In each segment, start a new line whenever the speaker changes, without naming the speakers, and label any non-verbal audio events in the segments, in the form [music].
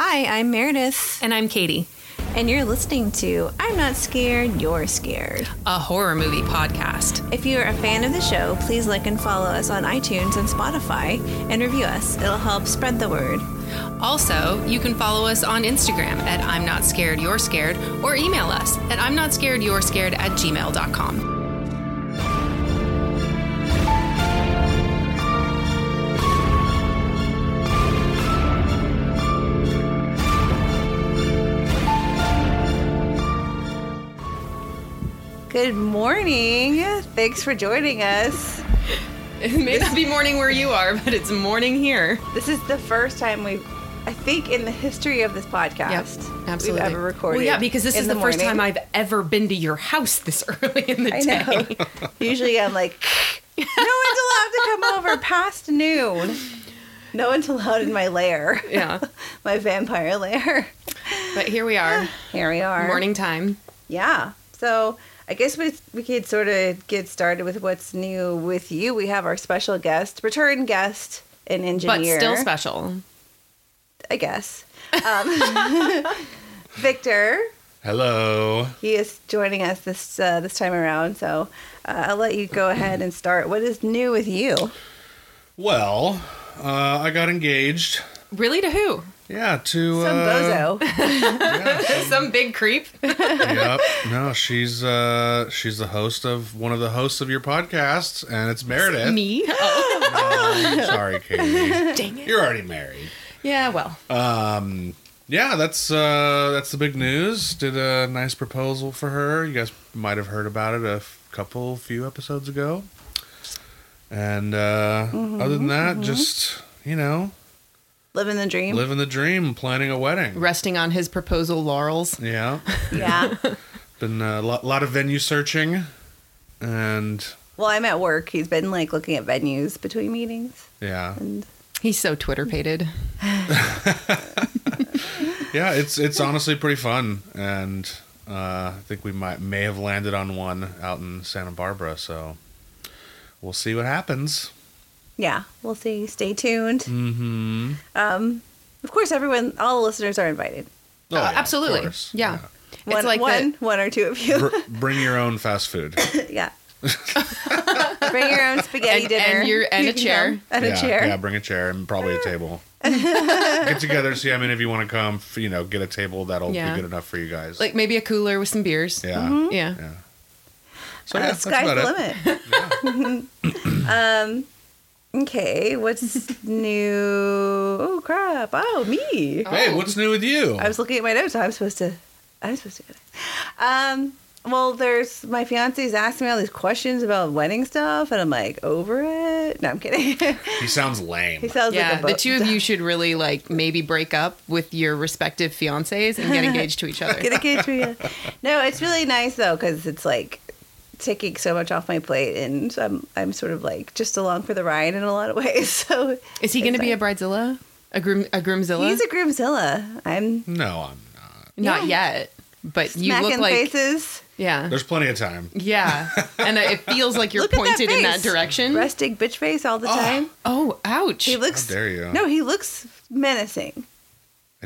Hi, I'm Meredith,
And I'm Katie,
and you're listening to I'm Not Scared, You're Scared.
a horror movie podcast.
If you're a fan of the show, please like and follow us on iTunes and Spotify and review us. It'll help spread the word.
Also, you can follow us on Instagram at I'm Not Scared, You're Scared, or email us at I'm Not Scared, You're Scared at gmail.com.
Good morning. Thanks for joining us.
It may not be morning where you are, but it's morning here.
This is the first time we've, I think, in the history of this podcast,
absolutely.
we've ever recorded.
Well, yeah, because this
in
is the, first
morning.
time I've ever been to your house this [laughs] early in the
I
day.
know. Usually I'm like, no one's allowed to come over past noon. No one's allowed in my lair.
Yeah, [laughs]
My vampire lair.
but here we are,
Here we are.
morning time.
Yeah. So I guess we we could sort of get started with what's new with you. We have our special guest, return guest, an engineer.
But still special.
I guess. Um, [laughs] Victor.
Hello.
He is joining us this uh, this time around. So uh, I'll let you go ahead and start. What is new with you?
Well, uh, I got engaged.
Really to who?
Yeah, to
Some
uh,
bozo.
yeah, [laughs] some-
Some big creep. [laughs]
yep. No, she's uh, she's the host of one of the hosts of your podcasts, and it's Meredith.
Me? Oh,
No, sorry, [laughs] Katie.
dang it.
You're already married.
Yeah, well.
Um, yeah, that's uh, that's the big news. Did a nice proposal for her. You guys might have heard about it a f- couple, few episodes ago. And uh, other than that, just you know,
Living the dream.
living the dream, planning a wedding.
resting on his proposal laurels.
Yeah,
yeah. [laughs]
been a lot, lot of venue searching, and
Well, I'm at work. He's been like looking at venues between meetings,
yeah,
and
He's so Twitter pated. [laughs]
yeah. It's it's honestly pretty fun, and uh, I think we might may have landed on one out in Santa Barbara. So we'll see what happens.
Yeah, we'll see. Stay tuned.
Mm-hmm.
Um, of course, everyone, all the listeners are invited.
Oh,
Uh,
yeah, of
absolutely.
course.
Yeah.
One,
It's like
one,
the,
one or two of you.
Br- bring your own fast food. [laughs]
yeah. [laughs] Bring your own spaghetti
And-
dinner
and your- and
You
a chair.
come. and
yeah,
a chair.
Yeah, bring a chair and probably a table. [laughs] get together, see how many of you want to come. You know, get a table that'll
Yeah.
be good enough for you guys.
like maybe a cooler with some beers.
yeah,
Mm-hmm.
Yeah.
yeah. So
Uh,
yeah, that's
sky's
about
the
it.
limit. um, okay, what's [laughs] new? Oh crap! Oh me.
Hey, what's new with you?
I was looking at my notes. I'm supposed to. I'm supposed to. Get it. Um. Well, there's my fiance's asking me all these questions about wedding stuff, and I'm like over it. No, I'm kidding.
he sounds lame. [laughs]
he sounds
Yeah,
like a
the two of you should really like maybe break up with your respective fiancés and get engaged to each other. [laughs]
Get a kid to you. No, it's really nice though because it's like taking so much off my plate, and I'm I'm sort of like just along for the ride in a lot of [laughs] ways. So
Is he going to be a bridezilla? A groom a groomzilla?
He's a groomzilla. I'm
no, I'm not.
Not
Yeah.
yet, but you look like
faces.
yeah.
There's plenty of time.
Yeah. And it [laughs] feels like you're
Look at that
pointed in that direction.
Resting bitch face all the
Oh.
time.
Oh, ouch.
He looks.
How dare you?
No, he looks menacing.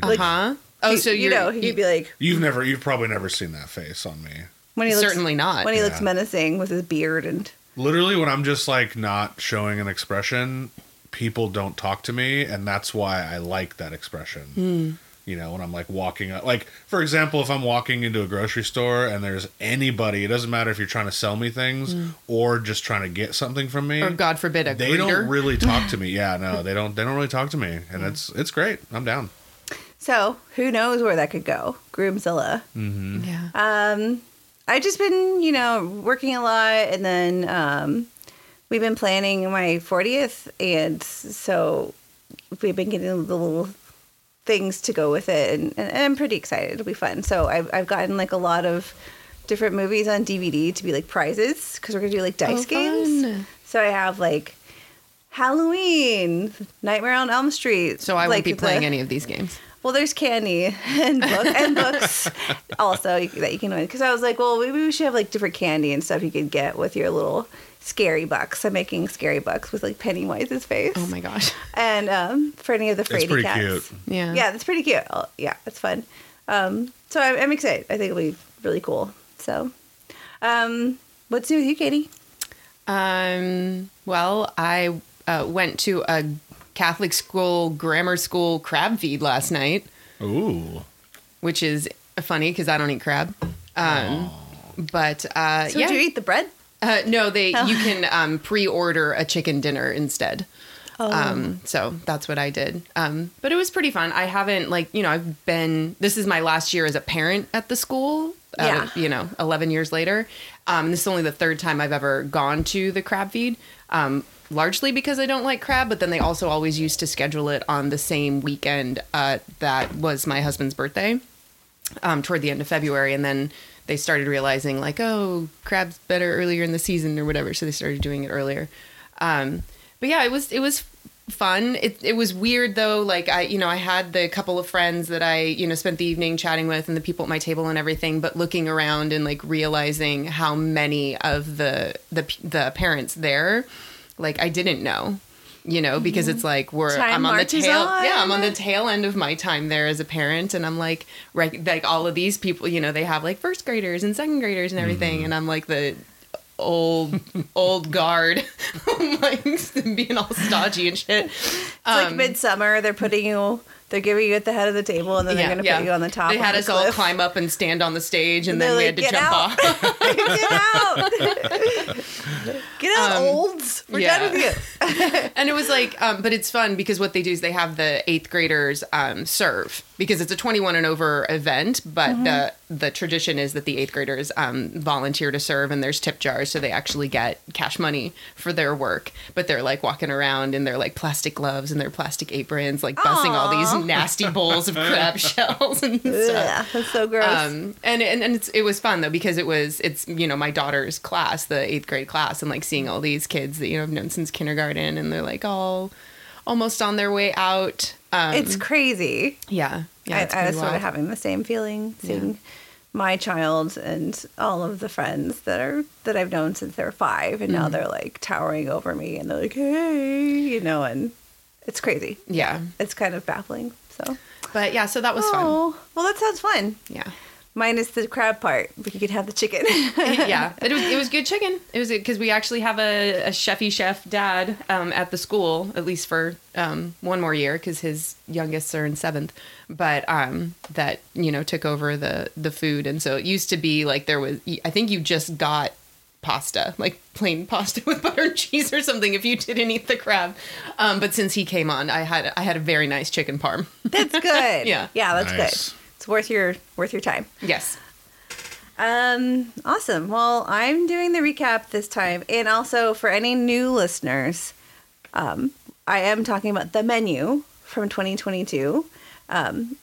uh-huh. Oh,
He-
so
you
you're
know he'd be like
You've never, you've probably never seen that face on me.
When he looks
certainly not.
when he
Yeah.
looks menacing with his beard and
Literally, when I'm just like not showing an expression, people don't talk to me, and that's why I like that expression.
Hmm.
You know, when I'm like walking, up, like for example, if I'm walking into a grocery store and there's anybody, it doesn't matter if you're trying to sell me things or just trying to get something from me.
or God forbid a
they
greeter.
don't really talk to me. [laughs] Yeah, no, they don't. They don't really talk to me, and it's it's great. I'm down.
so who knows where that could go? Groomzilla.
yeah.
Um, I've just been, you know, working a lot, and then um, we've been planning my 40th, and so we've been getting the little things to go with it, and, and I'm pretty excited. It'll be fun. So I've, I've gotten like a lot of different movies on DVD to be like prizes because we're gonna do like dice
Oh,
games. So I have like Halloween, Nightmare on Elm Street.
So I
like
won't be
the-
playing any of these games.
Well, there's candy and book and books also that you can win. Because I was like, well, maybe we should have like different candy and stuff you could get with your little scary bucks. I'm making scary bucks with like Pennywise's face.
Oh my gosh.
And um, for any of the Frady
pretty
cats.
cute.
Yeah.
Yeah, that's pretty cute. Oh, yeah, it's fun. Um, so I'm, I'm excited. I think it'll be really cool. So, um, what's new with you, Katie?
Um, well, I uh, went to a Catholic school grammar school crab feed last night,
Ooh.
which is funny because I don't eat crab. Um, but uh,
So
yeah,
did you eat the bread?
uh, no, they
Oh.
you can um, pre-order a chicken dinner instead.
Oh.
Um, so that's what I did. Um, but it was pretty fun. I haven't like, you know, I've been, this is my last year as a parent at the school. out
Yeah.
you know, 11 years later. Um, this is only the third time I've ever gone to the crab feed. Um, largely because I don't like crab, but then they also always used to schedule it on the same weekend, uh, that was my husband's birthday, um, toward the end of February. And then they started realizing like, oh, crab's better earlier in the season or whatever. So they started doing it earlier. Um, but yeah, it was it was fun. It it was weird though. Like I you know I had the couple of friends that I you know spent the evening chatting with and the people at my table and everything. But looking around and like realizing how many of the the the parents there, like I didn't know. You know, because it's like we're
Time
I'm on the tail.
on.
Yeah, I'm on the tail end of my time there as a parent, and I'm like, rec- like all of these people, you know, they have like first graders and second graders and everything, and I'm like the old [laughs] old guard, [laughs] like being all stodgy and shit.
It's like
Um,
midsummer. They're putting you. They're giving you at the head of the table, and then they're going to put you on the top.
They had
of
us
the
all climb up and stand on the stage, and,
And
then
they're
we had to jump
out."
off. [laughs]
Get out! [laughs] Get out,
Um,
olds. We're
yeah.
done with you. [laughs]
and it was like, um, but it's fun because what they do is they have the eighth graders um, serve because it's a 21 and over event. But
Mm-hmm.
the the tradition is that the eighth graders um, volunteer to serve, and there's tip jars, so they actually get cash money for their work. But they're like walking around in their like plastic gloves and their plastic aprons, like busting all these nasty bowls of crab [laughs] shells and stuff.
Ugh, that's so gross.
Um, and and, and it's, it was fun though because it was it's you know my daughter's class, the eighth grade class, and like seeing all these kids that you know I've known since kindergarten, and they're like all almost on their way out. Um,
it's crazy.
yeah, yeah.
I, I was sort of having the same feeling seeing my child and all of the friends that are that I've known since they were five, and
Mm-hmm.
now they're like towering over me, and they're like, "Hey," you know, and it's crazy.
yeah,
It's kind of baffling. So,
but yeah, so that was fun.
oh, well, that sounds fun.
Yeah,
Minus the crab part, but you could have the chicken. [laughs]
yeah. It was it was [laughs] good chicken. It was because we actually have a, a chefy chef dad um, at the school at least for um, one more year because his youngest are in seventh. But um, that you know took over the the food, and so it used to be like there was. I think you just got pasta, like plain pasta [laughs] with butter and cheese or something if you didn't eat the crab. Um, but since he came on, I had I had a very nice chicken parm.
that's good.
Yeah.
yeah, that's
Nice.
good. It's worth your worth your time.
yes.
Um, awesome. Well, I'm doing the recap this time, and also for any new listeners, um, I am talking about the menu from 2022. Um,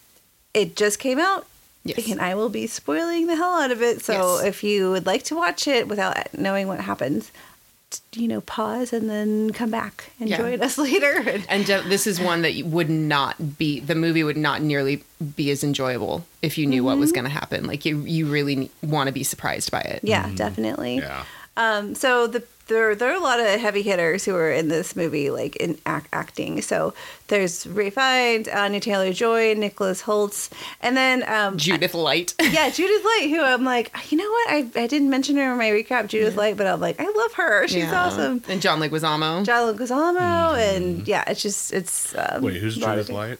it just came out,
Yes.
and I will be spoiling the hell out of it. So
Yes.
if you would like to watch it without knowing what happens, you know, pause and then come back and
Yeah.
join us [laughs] later.
And uh, this is one that would not be the movie would not nearly be as enjoyable if you knew what was going to happen. Like you, you really want to be surprised by it.
yeah, definitely.
Yeah.
Um, so the there there are a lot of heavy hitters who are in this movie, like in act, acting. So there's Ralph Fiennes, Anya Taylor Joy, Nicholas Hoult, and then um,
Judith Light. [laughs]
yeah, [laughs] Judith Light, who I'm like, you know what? I, I didn't mention her in my recap, Judith Light, but I'm like, I love her. She's
Yeah.
awesome.
And John Leguizamo.
John Leguizamo, and yeah, it's just it's. Um,
Wait, who's
a lot of
Judith Light?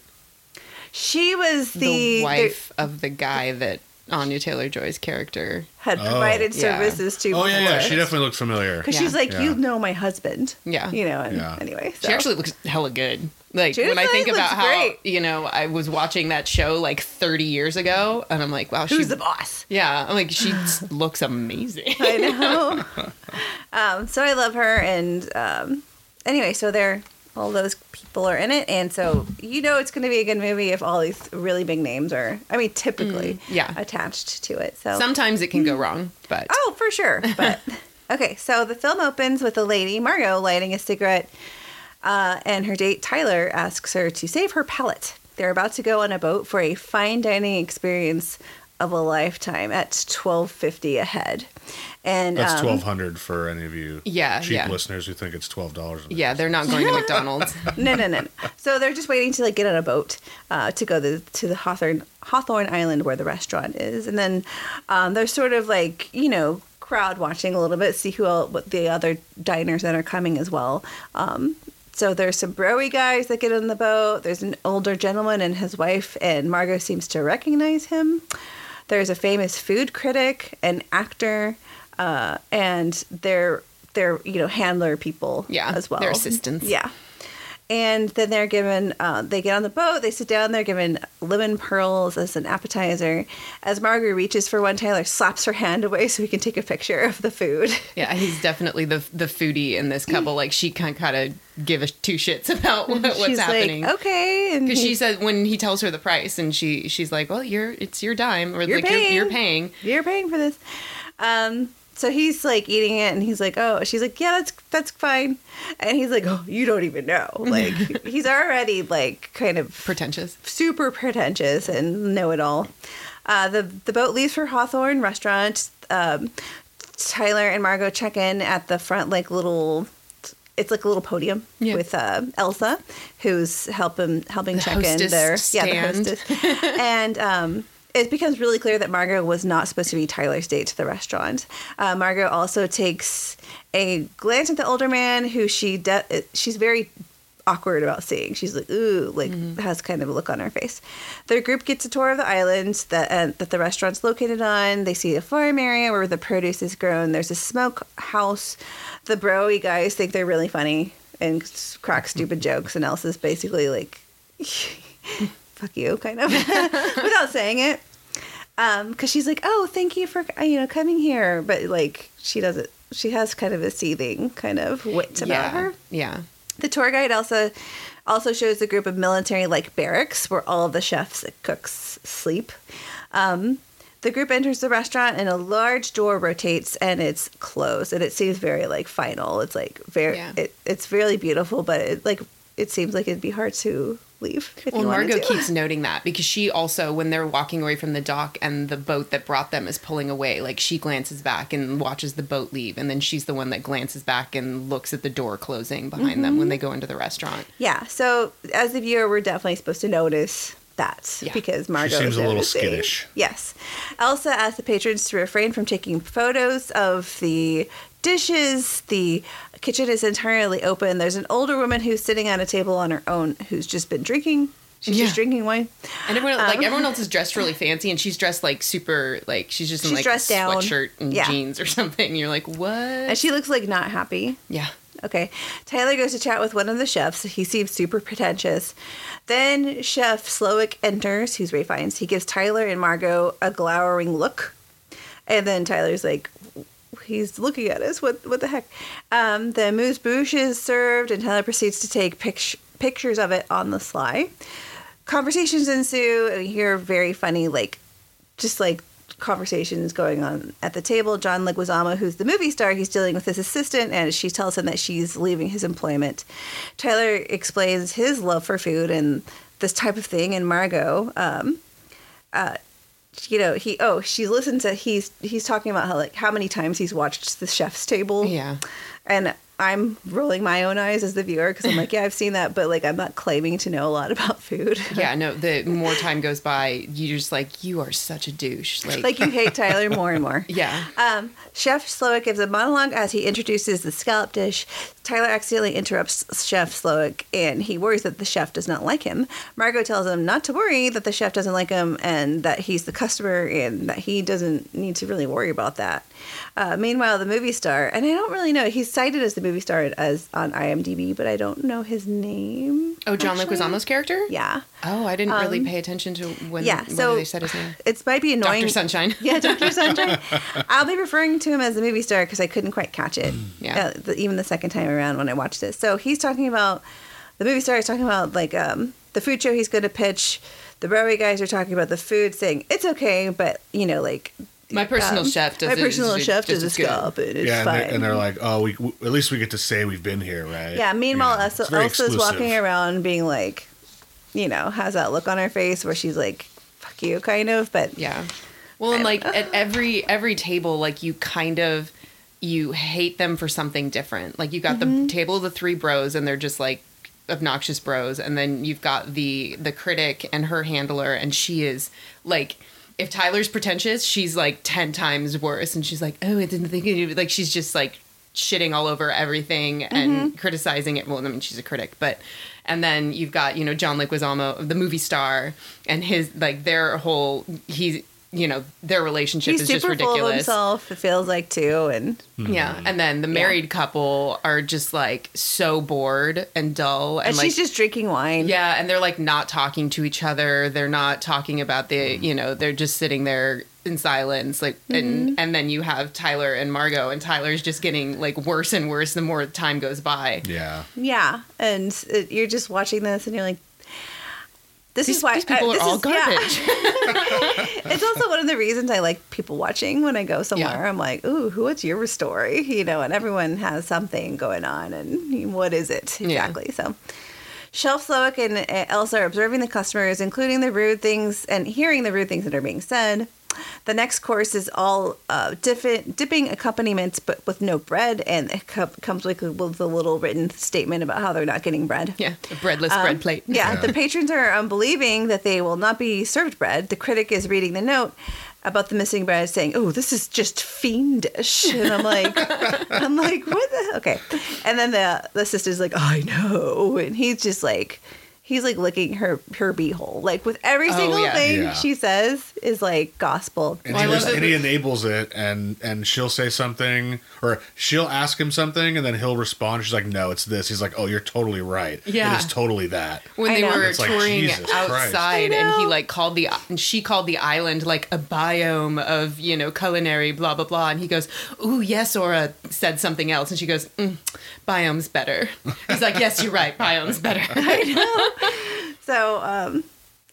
She was
the,
the,
wife of the guy that Anya Taylor Joy's character.
had
Oh.
provided
Yeah.
services to.
Oh yeah, yeah. She definitely looks familiar.
Because
Yeah.
she's like,
Yeah.
you know my husband.
Yeah.
You know, and
Yeah.
anyway. So.
She actually looks hella good. Like
Judith
when I think about how
great.
you know I was watching that show like 30 years ago, and I'm like, wow,
Who's
she.
the boss?
yeah, I'm like she [sighs] looks amazing.
I know. [laughs] um, so I love her, and um, anyway, so they're all those people are in it, and so you know it's going to be a good movie if all these really big names are. I mean, typically,
yeah.
attached to it. So
Sometimes it can go wrong, but
Oh, for sure. [laughs] But okay, so the film opens with a lady, Margot, lighting a cigarette Uh, and her date Tyler asks her to save her palate. They're about to go on a boat for a fine dining experience of a lifetime at twelve fifty a head. And
That's
um,
twelve hundred for any of you
Yeah,
cheap
yeah.
listeners who think it's twelve dollars.
Yeah, they're not going to McDonald's. [laughs]
no, no, no, no. So they're just waiting to like get on a boat uh, to go to, to the Hawthorn Hawthorn Island where the restaurant is, and then um, they're sort of like you know crowd watching a little bit, see who el what the other diners that are coming as well. Um, so there's some broy guys that get on the boat. There's an older gentleman and his wife, and Margot seems to recognize him. There's a famous food critic, an actor, uh, and their their you know handler people
Yeah,
as well.
their assistants.
Yeah. And then they're given, uh, they get on the boat, they sit down, they're given lemon pearls as an appetizer. As Margaret reaches for one, Tyler slaps her hand away so he can take a picture of the food. [laughs]
Yeah, he's definitely the the foodie in this couple. Like she can kind of give a two shits about what, what's
She's
happening.
like, okay.
Because
he-
she said when he tells her the price, and she she's like, "Well, you're it's your dime, or
You're
like
paying.
You're, you're paying."
you're paying for this. Um, so he's like eating it, and he's like, "Oh," she's like, "Yeah, that's that's fine," and he's like, "Oh, you don't even know." [laughs] Like he's already like kind of
Pretentious.
super pretentious and know it all. Uh, the the boat leaves for Hawthorn Restaurant. Um, Tyler and Margot check in at the front, like little. It's like a little podium
Yeah.
with uh, Elsa, who's helping helping
The
check in there. Yeah, the hostess. [laughs] and um, it becomes really clear that Margot was not supposed to be Tyler's date to the restaurant. Uh, Margot also takes a glance at the older man, who she de- she's very awkward about seeing. She's like, ooh, like has kind of a look on her face. Their group gets a tour of the island that uh, that the restaurant's located on. They see a farm area where the produce is grown. There's a smoke house. The broy guys think they're really funny and crack stupid jokes, and Elsa's basically like, [laughs] [laughs] "Fuck you," kind of, [laughs] without saying it. Um, because she's like, "Oh, thank you for you know coming here," but like she doesn't. She has kind of a seething kind of wit about
yeah,
her.
yeah.
The tour guide also also shows the group of military like barracks where all the chefs and cooks sleep. Um, the group enters the restaurant and a large door rotates and it's closed and it seems very like final. It's like very
Yeah.
it, it's really beautiful, but it like it seems like it'd be hard to leave. If
Well,
you
Margot keeps noting that because she also, when they're walking away from the dock and the boat that brought them is pulling away, like she glances back and watches the boat leave, and then she's the one that glances back and looks at the door closing behind them when
Mm-hmm.
they go into the restaurant.
Yeah, so as the viewer, we're definitely supposed to notice that
Yeah.
because Margot
seems
is
a little skittish.
Yes, Elsa asks the patrons to refrain from taking photos of the dishes. The kitchen is entirely open. There's an older woman who's sitting at a table on her own who's just been drinking. She's
Yeah.
just drinking wine.
And everyone,
Um,
like everyone else, is dressed really fancy, and she's dressed like super, like she's just in
She's
like
dressed
a
down.
sweatshirt and
Yeah.
jeans or [laughs] something. And you're like, what?
And she looks like not happy.
yeah,
Okay. Tyler goes to chat with one of the chefs. He seems super pretentious. Then Chef Slowik enters, who's Ralph Fiennes. He gives Tyler and Margot a glowering look. And then Tyler's like, he's looking at us. What what the heck? Um, the amuse bouche is served, and Tyler proceeds to take pict- pictures of it on the sly. Conversations ensue, and you hear very funny, like, just like conversations going on at the table. John Leguizamo, who's the movie star, he's dealing with his assistant, and she tells him that she's leaving his employment. Tyler explains his love for food and this type of thing, and Margot, um, uh, you know, he oh she listens to he's he's talking about how like how many times he's watched the chef's table,
yeah.
and I'm rolling my own eyes as the viewer because I'm like, yeah, I've seen that, but like I'm not claiming to know a lot about food. [laughs]
Yeah, no. The more time goes by, you're just like, you are such a douche. Like,
like you hate Tyler more and more. [laughs]
yeah,
Um, Chef Slowik gives a monologue as he introduces the scallop dish. Tyler accidentally interrupts Chef Slowik and he worries that the chef does not like him. Margot tells him not to worry that the chef doesn't like him and that he's the customer and that he doesn't need to really worry about that. Uh, meanwhile, the movie star, and I don't really know, he's cited as the movie star as on IMDb, but I don't know his name.
Oh, John
actually.
Leguizamo's character?
Yeah.
Oh, I didn't really
Um,
pay attention to when
yeah,
whether
so
they said his name.
It might be annoying.
Dr. Sunshine.
Yeah, Dr. [laughs] Sunshine. I'll be referring to him as the movie star because I couldn't quite catch it. [clears throat]
Yeah.
uh, the, even the second time around when I watched this. So he's talking about the movie star is talking about like um, the food show he's going to pitch. The Broadway guys are talking about the food, saying it's okay, but you know, like
My personal
um,
chef does
my
it
personal
just-
chef does a
as good.
scallop, and it's
yeah, and
fine.
they're, and they're like, oh, we w- at least we get to say we've been here, right?
yeah. Meanwhile,
You know,
Elsa,
it's very
Elsa's
exclusive.
walking around being like, you know, has that look on her face where she's like, "Fuck you," kind of. But
Yeah. Well, and like at every every table, like you kind of you hate them for something different. Like you got
Mm-hmm.
the table of the three bros, and they're just like obnoxious bros, and then you've got the the critic and her handler, and she is like. If Tyler's pretentious, she's like ten times worse, and she's like, "Oh, I didn't think you." Like she's just like shitting all over everything and
Mm-hmm.
criticizing it. Well, I mean, she's a critic, but and then you've got you know John Leguizamo, the movie star, and his like their whole he's you know their relationship
he's
is
super
just
full of
ridiculous.
himself. It feels like too, and
Yeah, mm-hmm. and then the married couple are just like so bored and dull, and,
and
like
she's just drinking wine.
yeah, and they're like not talking to each other. They're not talking about the mm. you know they're just sitting there in silence like
Mm-hmm.
and and then you have Tyler and Margot and Tyler's just getting like worse and worse the more time goes by.
Yeah.
Yeah, and it, you're just watching this, and you're like, "This
These,
is why
these people
I-
are all
is- yeah.
garbage. [laughs] [laughs]
it's also one of the reasons I like people watching when I go somewhere.
Yeah.
I'm like, "Ooh, who- what's your story?" [laughs] You know, and everyone has something going on, and what is it
Yeah.
exactly? So. Shelf Slowik and uh, Elsa are observing the customers, including the rude things and hearing the rude things that are being said. The next course is all uh, different, dipping accompaniments, but with no bread, and it co- comes with, with a little written statement about how they're not getting bread.
yeah, a breadless bread plate.
Um, Yeah,
Yeah.
the patrons are unbelieving that they will not be served bread. The critic is reading the note about the missing bread, saying, "Oh, this is just fiendish." And I'm like, [laughs] I'm like, what the? Okay. And then the the sister's like, "I know," and he's just like. He's like licking her her beehole, like with every
Oh,
single
yeah.
thing
Yeah.
she says is like gospel.
And,
Well,
he,
love
just,
that
and he enables it, and and she'll say something, or she'll ask him something, and then he'll respond. She's like, "No, it's this." He's like, "Oh, you're totally right.
Yeah.
it is totally that."
when they were
It's like,
touring outside and he like called the and she called the island like a biome of you know culinary blah blah blah and he goes ooh yes Aura said something else and she goes mm, biome's better he's like yes you're right biome's better [laughs]
So, um,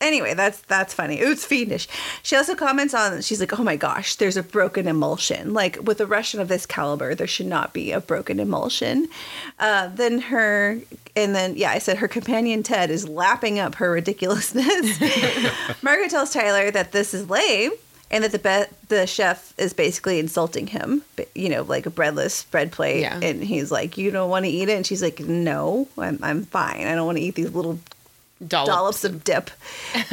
anyway, that's that's funny. It's fiendish. She also comments on. She's like, "Oh my gosh, there's a broken emulsion. Like with a Russian of this caliber, there should not be a broken emulsion." Uh, then her, and then yeah, I said her companion Ted is lapping up her ridiculousness. [laughs] Margaret tells Tyler that this is lame. And that the be- the chef is basically insulting him, you know, like a breadless bread plate.
Yeah.
And he's like, "You don't want to eat it," and she's like, "No, I'm I'm fine. I don't want to eat these little
dollops,
dollops of dip."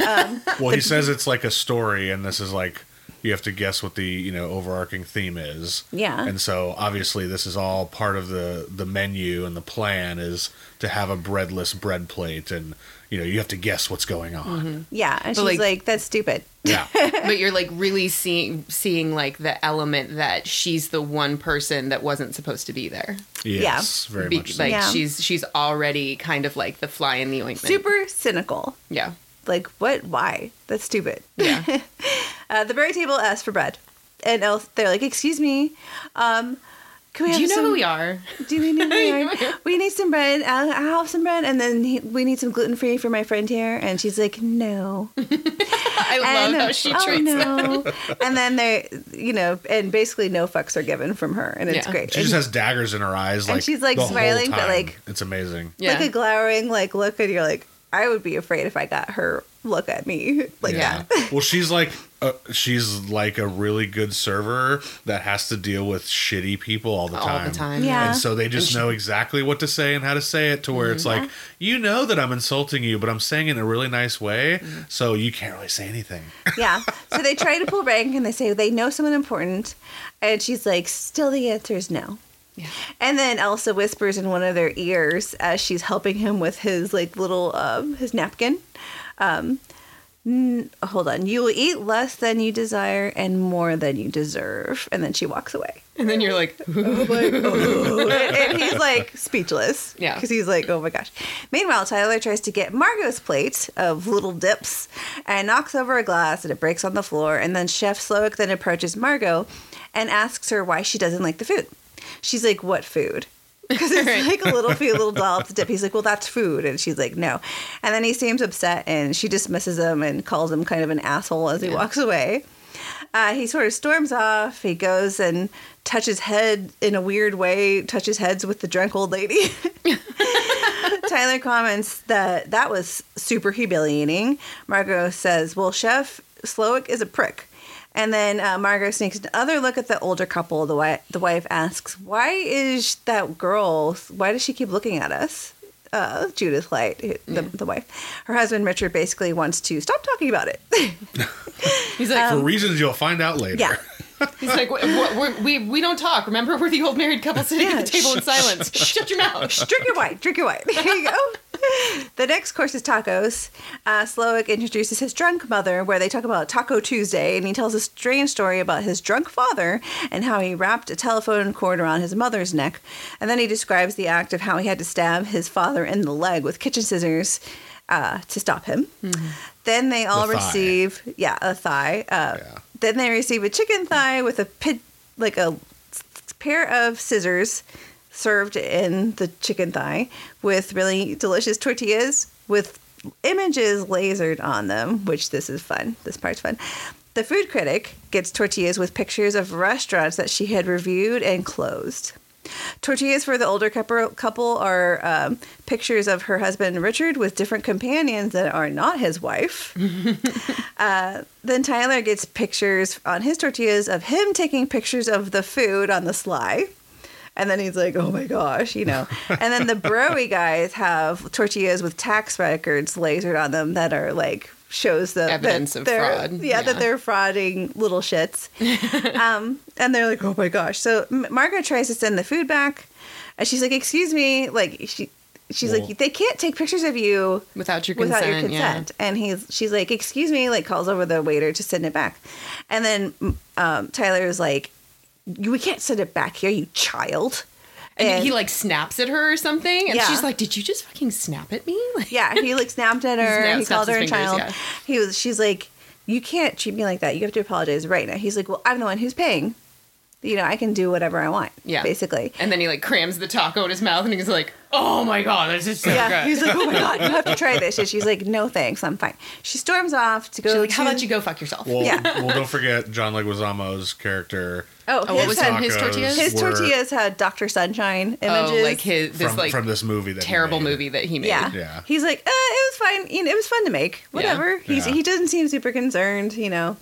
Um, [laughs] well, he says it's like a story, and this is like you have to guess what the you know overarching theme is.
Yeah.
And so obviously this is all part of the the menu and the plan is to have a breadless bread plate, and you know you have to guess what's going on. Mm-hmm.
Yeah, and
But,
she's
like-
like, "That's stupid."
Yeah. [laughs]
but you're like really seeing seeing like the element that she's the one person that wasn't supposed to be there
Yes. Very
Be-
much. So.
like
Yeah.
she's she's already kind of like the fly in the ointment
Super cynical.
yeah
Like, what? Why? That's stupid.
yeah [laughs]
Uh, the berry table asks for bread, and else they're like, "Excuse me, um, can we have
do you know
some,
who we are
Do we need, [laughs] we, are- we need some bread? I'll, I'll have some bread, and then he, we need some gluten free for my friend here." And she's like, "No." [laughs]
I
and,
love how she
oh,
treats them.
no. and then they, you know, and basically no fucks are given from her, and it's
Yeah.
great.
She
And
just has daggers in her eyes,
And
like
she's, like,
the whole
smiling, but,
time.
like-
it's amazing.
Yeah.
like a glowering like look, and you're like, I would be afraid if I got her look at me [laughs] like
Yeah.
that. [laughs]
well, she's like uh, she's like a really good server that has to deal with shitty people all the
all
time.
All the time
Yeah.
And so they just know exactly what to say and how to say it to where it's like, you know that I'm insulting you, but I'm saying it in a really nice way, so you can't really say anything. [laughs]
yeah. So they try to pull rank and they say they know someone important. And she's like, still the answer is no.
Yeah.
And then Elsa whispers in one of their ears as she's helping him with his like little um his napkin. Um "N- hold on. You will eat less than you desire and more than you deserve. And then she walks away.
and then you're like [laughs]
and, [laughs] and he's like speechless.
Yeah.
Because he's like, oh my gosh. Meanwhile, Tyler tries to get Margot's plate of little dips and knocks over a glass and it breaks on the floor. And then Chef Slowik then approaches Margot and asks her why she doesn't like the food. She's like, what food? [laughs] Because it's
Right.
like a little few little [laughs] dollops dip. He's like, well, that's food. And she's like, no. And then he seems upset and she dismisses him and calls him kind of an asshole as he walks away. Uh, he sort of storms off. He goes and touches head in a weird way, touches heads with the drunk old lady. [laughs] Tyler comments that that was super humiliating. Margot says, Well, Chef Slowik is a prick. And then uh, Margot sneaks another look at the older couple. The, wi- the wife asks, Why is that girl, why does she keep looking at us? Uh, Judith Light, the, the wife. Her husband, Richard, basically wants to stop talking about it. [laughs]
He's like,
For reasons you'll find out later.
Um, yeah. [laughs]
he's like, "Wh- wh- we're- we we don't talk. Remember, we're the old married couple sitting
Yeah.
at the table in silence. Shut your mouth.
drink your wine, drink your wine. There you go. The next course is tacos. Uh, Slowik introduces his drunk mother, where they talk about Taco Tuesday, and he tells a strange story about his drunk father and how he wrapped a telephone cord around his mother's neck. And then he describes the act of how he had to stab his father in the leg with kitchen scissors uh, to stop him. Then they all
The
receive, yeah, a thigh. Uh,
Yeah.
Then they receive a chicken thigh with a pit, like a pair of scissors served in the chicken thigh with really delicious tortillas with images lasered on them, which this is fun. This part's fun. The food critic gets tortillas with pictures of restaurants that she had reviewed and closed. Tortillas for the older couple couple are um, pictures of her husband Richard with different companions that are not his wife. [laughs] uh, then Tyler gets pictures on his tortillas of him taking pictures of the food on the sly. And then he's like, oh my gosh, you know. and then the [laughs] Broy guys have tortillas with tax records lasered on them that are like, shows the
Evidence
that
of
they're-
fraud.
Yeah, that they're frauding little shits. [laughs] um, and they're like, oh my gosh. So M- Margaret tries to send the food back. And she's like, excuse me. Like, she. She's
Well-
like, they can't take pictures of you
Without your
without
consent.
your consent. And he's, she's like, excuse me, like calls over the waiter to send it back. And then um, Tyler is like, we can't send it back here, you child.
Yeah. And, he like snaps at her or something, and
Yeah.
she's like, "Did you just fucking snap at me?" Like, [laughs]
yeah, he like snapped at her.
Snap-
he called her a
fingers,
child.
yeah.
He was. She's like, you can't treat me like that. You have to apologize right now. He's like, well, I'm the one who's paying. You know, I can do whatever I want.
Yeah.
basically.
And then he like crams the taco in his mouth, and he's like, "Oh my god, this is so
Yeah,
good."
he's like, oh my god, you have to try [laughs] this. And she's like, no thanks, I'm fine. She storms off to go.
She's like, "How about you go fuck yourself?"
Well,
Yeah.
well, don't forget John Leguizamo's character.
Oh,
Oh, what was
had,
his
tacos
tortillas?
his tortillas had Dr. Sunshine images.
oh, like his this
from,
like
from this movie that he
terrible
made.
movie that he made.
Yeah.
Yeah.
He's like, uh, it was fine. You know, it was fun to make. Whatever. He's
Yeah.
he doesn't seem super concerned. You know.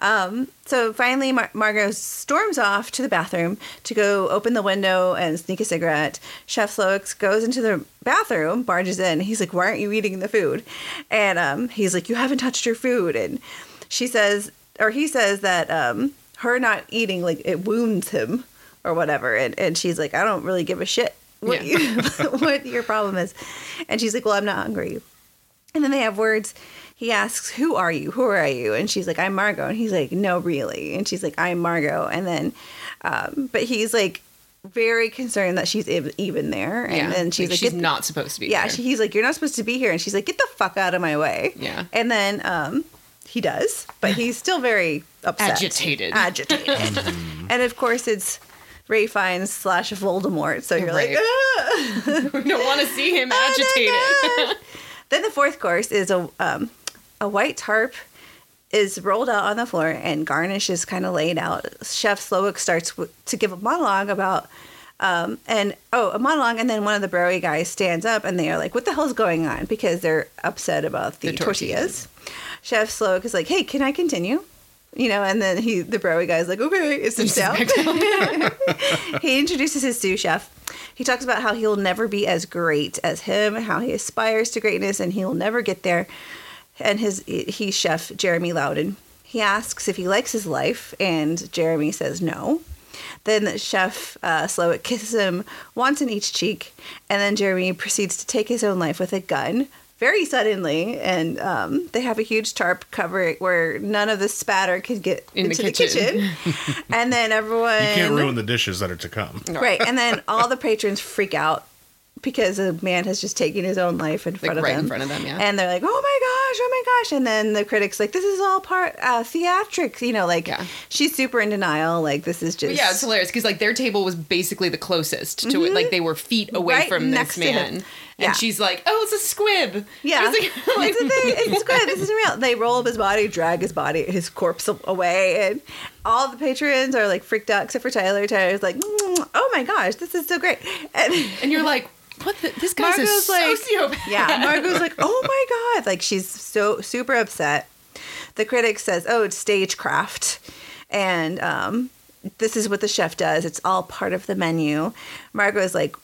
Um, so finally, Mar- Margot storms off to the bathroom to go open the window and sneak a cigarette. Chef Slowik goes into the bathroom, barges in. He's like, "Why aren't you eating the food?" And um, he's like, "You haven't touched your food." And she says, or he says that um, her not eating like it wounds him or whatever. And and she's like, "I don't really give a shit." What,
Yeah.
you, [laughs] what your problem is. And she's like, Well, I'm not hungry. And then they have words. He asks, Who are you? Who are you? And she's like, I'm Margot. And he's like, No, really. And she's like, I'm Margot. And then, um, but he's like very concerned that she's even there. And
yeah.
then she's like,
she's not supposed to be.
Yeah,
there.
she, he's like, You're not supposed to be here. And she's like, Get the fuck out of my way.
Yeah.
And then um, he does, but he's still very upset.
Agitated.
Agitated. and of course, it's Ralph Fiennes slash Voldemort. So you're
Right.
like, "Ah." [laughs]
we don't want to see him [laughs]
Oh,
agitated. [laughs]
Then the fourth course is a um, a white tarp is rolled out on the floor and garnish is kind of laid out. Chef Slowik starts w- to give a monologue about um, and oh a monologue and then one of the Broy guys stands up and they are like, "What the hell's going on?" Because they're upset about the,
The
tortillas.
tortillas.
Chef Slowik is like, "Hey, can I continue?" You know, and then he the Broy guy's like, "Okay," it's sits down. [laughs] he introduces his sous chef. He talks about how he'll never be as great as him, how he aspires to greatness and he'll never get there. And his he's chef Jeremy Loudon. He asks if he likes his life, and Jeremy says no. Then Chef uh, Slowik kisses him once in each cheek, and then Jeremy proceeds to take his own life with a gun very suddenly. And um, they have a huge tarp cover it where none of the spatter can get
In
into the
kitchen.
kitchen. [laughs] and then everyone
You can't ruin the dishes that are to come.
Right. And then [laughs] all the patrons freak out because a man has just taken his own life in front of
right
them.
in front of them, yeah.
And they're like, "Oh my gosh, oh my gosh!" And then the critics like, "This is all part uh, theatrics," you know, like
Yeah.
she's super in denial. Like this is just
yeah, it's hilarious because like their table was basically the closest to it. Like they were feet away
Mm-hmm. Right
from this man,
him.
and she's like, "Oh, it's a squib."
Yeah,
like, [laughs] like-
it's a thing. It's good. This isn't real. They roll up his body, drag his body, his corpse away, and all the patrons are like freaked out, except for Tyler. Tyler's like, "Mm, "Oh my gosh, this is so great!" And
and you're like, "What? The, this guy's
Margot's
a
like,
sociopath."
yeah, Margot's like, "Oh my god!" Like she's so super upset. The critic says, "Oh, it's stagecraft," and um, this is what the chef does. It's all part of the menu. Margot's like,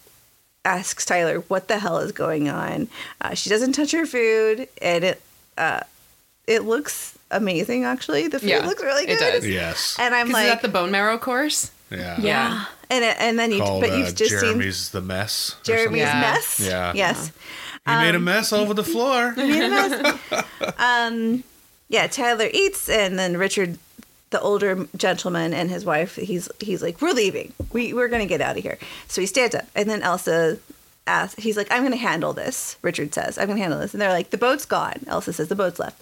asks Tyler, "What the hell is going on?" Uh, she doesn't touch her food, and it uh, it looks amazing. Actually, the food
Yeah,
looks really
it
good.
does.
Yes.
And I'm like,
is that the bone marrow course?
Yeah.
yeah, and and then you,
Called
but
uh,
you've just seen
Jeremy's the mess.
Jeremy's
Yeah.
mess.
Yeah.
Yes.
something. He made a mess all over the floor. [laughs]
Made a mess. um, yeah, Tyler eats, and then Richard, the older gentleman, and his wife, he's he's like, "We're leaving. We we're gonna get out of here." So he stands up, and then Elsa asks, he's like, "I'm gonna handle this." Richard says, "I'm gonna handle this," and they're like, "The boat's gone." Elsa says, "The boat's left,"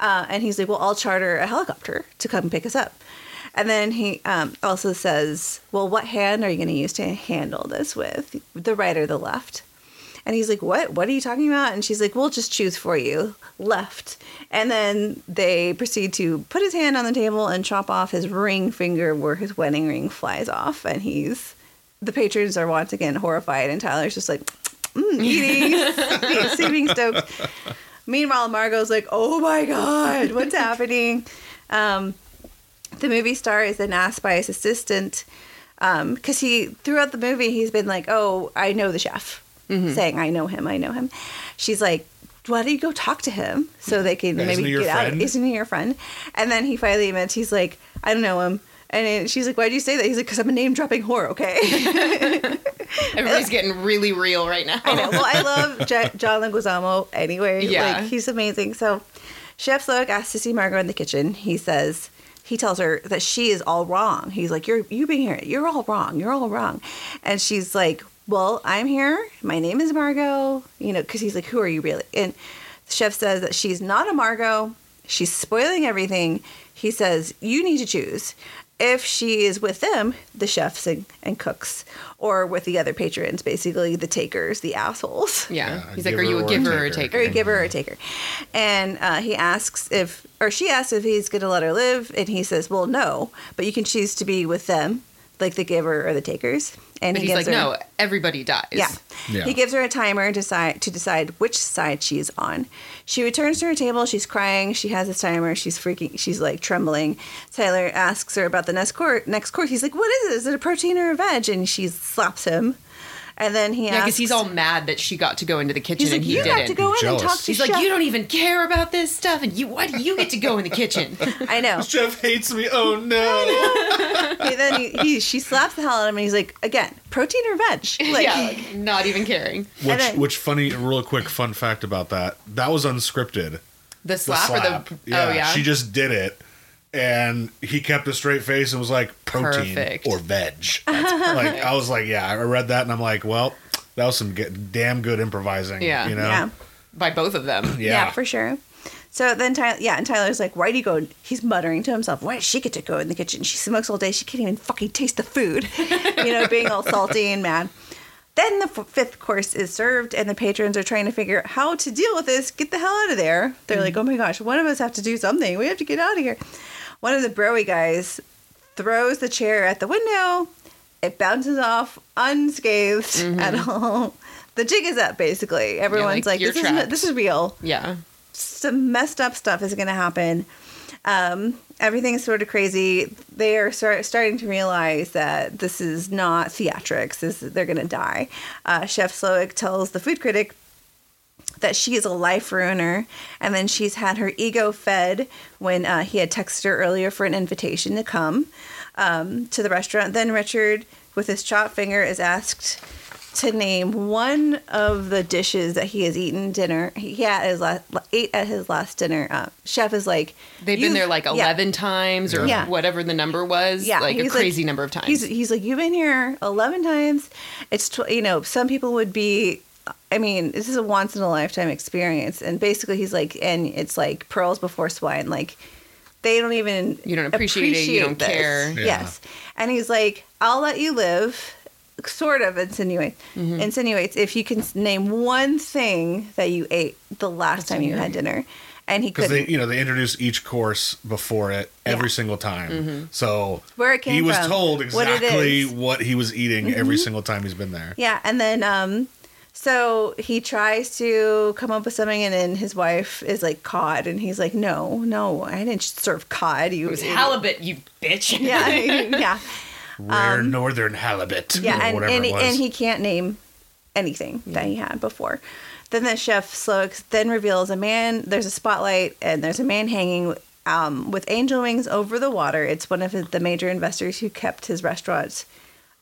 uh, and he's like, "Well, I'll charter a helicopter to come pick us up." And then he um, also says, "Well, what hand are you going to use to handle this with? The right or the left?" And he's like, "What? What are you talking about?" And she's like, "We'll just choose for you, left." And then they proceed to put his hand on the table and chop off his ring finger where his wedding ring flies off. And he's the patrons are once again horrified, and Tyler's just like mm, [laughs] eating, seeming stoked. Meanwhile, Margot's like, "Oh my god, what's happening?" Um, the movie star is then asked by his assistant um, because he throughout the movie he's been like, "Oh, I know the chef," mm-hmm. saying, "I know him, I know him." She's like, "Why don't you go talk to him so they can maybe get out? Isn't he your friend?" And then he finally admits he's like, "I don't know him." And she's like, "Why do you say that?" He's like, "Cause I'm a name dropping whore, okay?" [laughs]
Everybody's getting really real right now.
I know. Well, I love J- John Leguizamo anyway.
Yeah.
Like, he's amazing. So, Chef Slowik asks to see Margot in the kitchen. He says, he tells her that she is all wrong. He's like, you're, you being here, you're all wrong. You're all wrong. And she's like, well, I'm here. My name is Margot. You know, because he's like, who are you really? And the chef says that she's not a Margot. She's spoiling everything. He says, you need to choose if she is with them, the chefs and, and cooks, or with the other patrons, basically the takers, the assholes.
Yeah.
Yeah,
He's like, "Are you a giver or a
taker."
taker?"
Or a giver or a taker. And uh, he asks if, or she asks if he's going to let her live. And he says, well, no, but you can choose to be with them, like the giver or the takers. And
But
he
he's
gives
like,
her,
"No, everybody dies."
Yeah.
Yeah.
He gives her a timer to decide, to decide which side she's on. She returns to her table. She's crying. She has this timer. She's freaking. She's like trembling. Tyler asks her about the next course. Next course. He's like, "What is it? Is it a protein or a veg?" And she slaps him. And then he
Yeah, because he's all mad that she got to go into the kitchen
He's like,
and he
"You
didn't.
got to go in and talk to
He's
chef."
like, you don't even care about this stuff, and you why do you get to go in the kitchen? [laughs]
I know. [laughs]
Jeff hates me. Oh no.
And then he, he, she slaps the hell out of him, and he's like, "Again, protein or veg?" [laughs] Like,
yeah, like not even caring.
Which,
then-
which funny, real quick fun fact about that? That was unscripted.
The
The
slap,
slap.
or the oh yeah,
She just did it, and he kept a straight face and was like, "Protein
Perfect.
or veg." [laughs] like I was like, yeah, I read that and I'm like, well, that was some good, damn good improvising.
Yeah.
you know.
yeah.
by both of them. [clears throat]
Yeah, for sure. So then, Tyler, yeah, and Tyler's like, "Why do you go?" He's muttering to himself, "Why does she get to go in the kitchen? She smokes all day. She can't even fucking taste the food." [laughs] you know, being all salty and mad. Then the f- fifth course is served, and the patrons are trying to figure out how to deal with this. Get the hell out of there! They're mm-hmm. like, "Oh my gosh, one of us have to do something. We have to get out of here." One of the Broy guys throws the chair at the window. It bounces off unscathed at all. [laughs] The jig is up, basically. Everyone's
like,
like, "This is this is real."
Yeah.
some messed up stuff is going to happen. Um, everything's sort of crazy. They are start, starting to realize that this is not theatrics. This, they're going to die. Uh, Chef Slowik tells the food critic that she is a life ruiner, and then she's had her ego fed when uh, he had texted her earlier for an invitation to come um, to the restaurant. Then Richard, with his chopped finger, is asked to name one of the dishes that he has eaten dinner. He had his last ate at his last dinner. Uh, chef is like
They've been there like
yeah.
11 times or
Yeah.
whatever the number was.
Yeah,
Like a
he's
crazy number of times.
He's he's like you've been here eleven times. It's tw- you know some people would be. I mean, this is a once in a lifetime experience, and basically he's like, and it's like pearls before swine. Like they don't even
You don't appreciate it, you don't
this.
care.
Yeah.
Yes, and he's like, I'll let you live. Sort of insinuate
Mm-hmm.
insinuates if you can name one thing that you ate the last time you had dinner, and he
because
couldn't.
they you know they introduce each course before it every
Yeah.
single time
Mm-hmm.
so
Where it came
he was
from,
told exactly
is. Mm-hmm.
what, he was eating every single time he's been there
Yeah, and then um so he tries to come up with something and then his wife is like cod and he's like, No, no, I didn't serve cod. You
it was halibut, you bitch. [laughs]
Yeah, [laughs] yeah.
rare northern halibut
Um, Yeah,
or
and,
whatever
and,
it was
and he can't name anything that he had before. Then the chef Slowik then reveals a man. There's a spotlight, and there's a man hanging um, with angel wings over the water. It's one of his, the major investors who kept his restaurants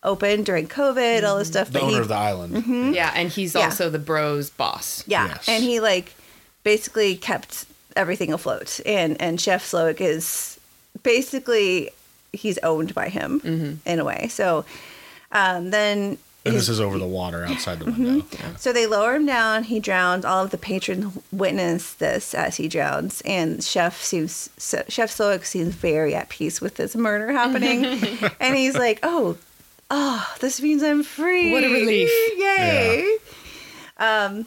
open during COVID. All this stuff.
the
but he,
of the island
Yeah, and he's
Yeah.
also the bro's boss.
Yeah,
Yes.
and he like basically kept everything afloat, and and Chef Slowik is basically he's owned by him
Mm-hmm.
in a way. So um, then.
and this is over the water outside the
Mm-hmm.
window
so they lower him down. He drowns. All of the patrons witness this as he drowns, and Chef seems so, Chef Slowik seems very at peace with this murder happening, [laughs] and he's like, "Oh, oh, this means I'm free!
What a relief.
Yay!"
because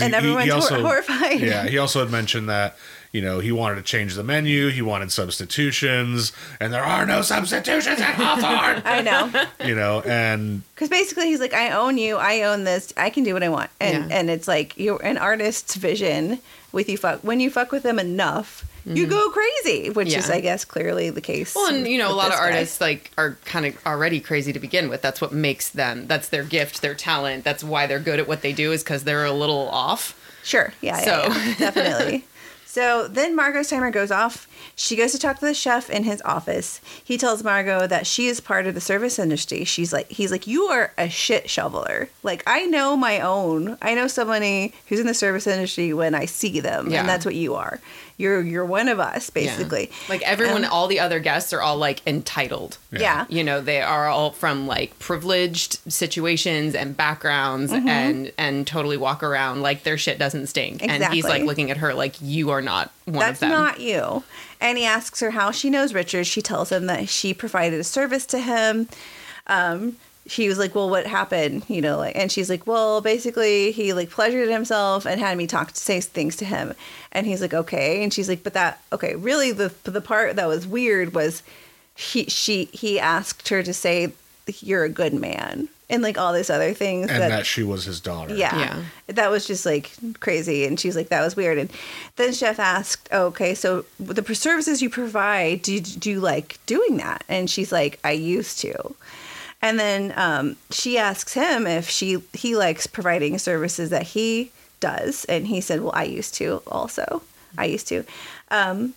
um,
And everyone's hor- horrified.
yeah he [laughs] also had mentioned that you know he wanted to change the menu he wanted substitutions and there are no substitutions at Hawthorn [laughs]
I know.
you know and
Because basically, he's like, I own you. I own this. I can do what I want. And
Yeah.
and it's like you're an artist's vision with you fuck when you fuck with them enough, you go crazy, which is,
Mm-hmm.
I guess, clearly the case.
Well, and you know, a lot of
this guy.
artists like are kind of already crazy to begin with. That's what makes them. That's their gift, their talent. That's why they're good at what they do is because they're a little off.
Sure. Yeah. yeah,
So-
yeah, definitely. [laughs] So then Margot's timer goes off. She goes to talk to the chef in his office. He tells Margot that she is part of the service industry. She's like, he's like, you are a shit shoveler. Like I know my own. I know somebody who's in the service industry when I see them,
Yeah.
and that's what you are. You're you're one of us,
Yeah.
basically.
Like everyone,
Um,
all the other guests are all like entitled.
Yeah.
You know, they are all from like privileged situations and backgrounds and and totally walk around like their shit doesn't stink. And he's like looking at her like you are not one
That's
of them.
not you. And he asks her how she knows Richard. She tells him that she provided a service to him. Um, she was like, "Well, what happened?" You know, like, and she's like, "Well, basically, he like pleasured himself and had me talk to say things to him." And he's like, "Okay." And she's like, "But that okay? Really, the the part that was weird was he she he asked her to say you're a good man and like all these other things
and that she was his daughter
yeah.
Yeah.
That was just like crazy. And she's like, that was weird. And then Chef asked, oh, okay, so the services you provide, do you, do you like doing that? And she's like, I used to. And then um, she asks him if she he likes providing services that he does. And he said, well, I used to also. I used to. Um,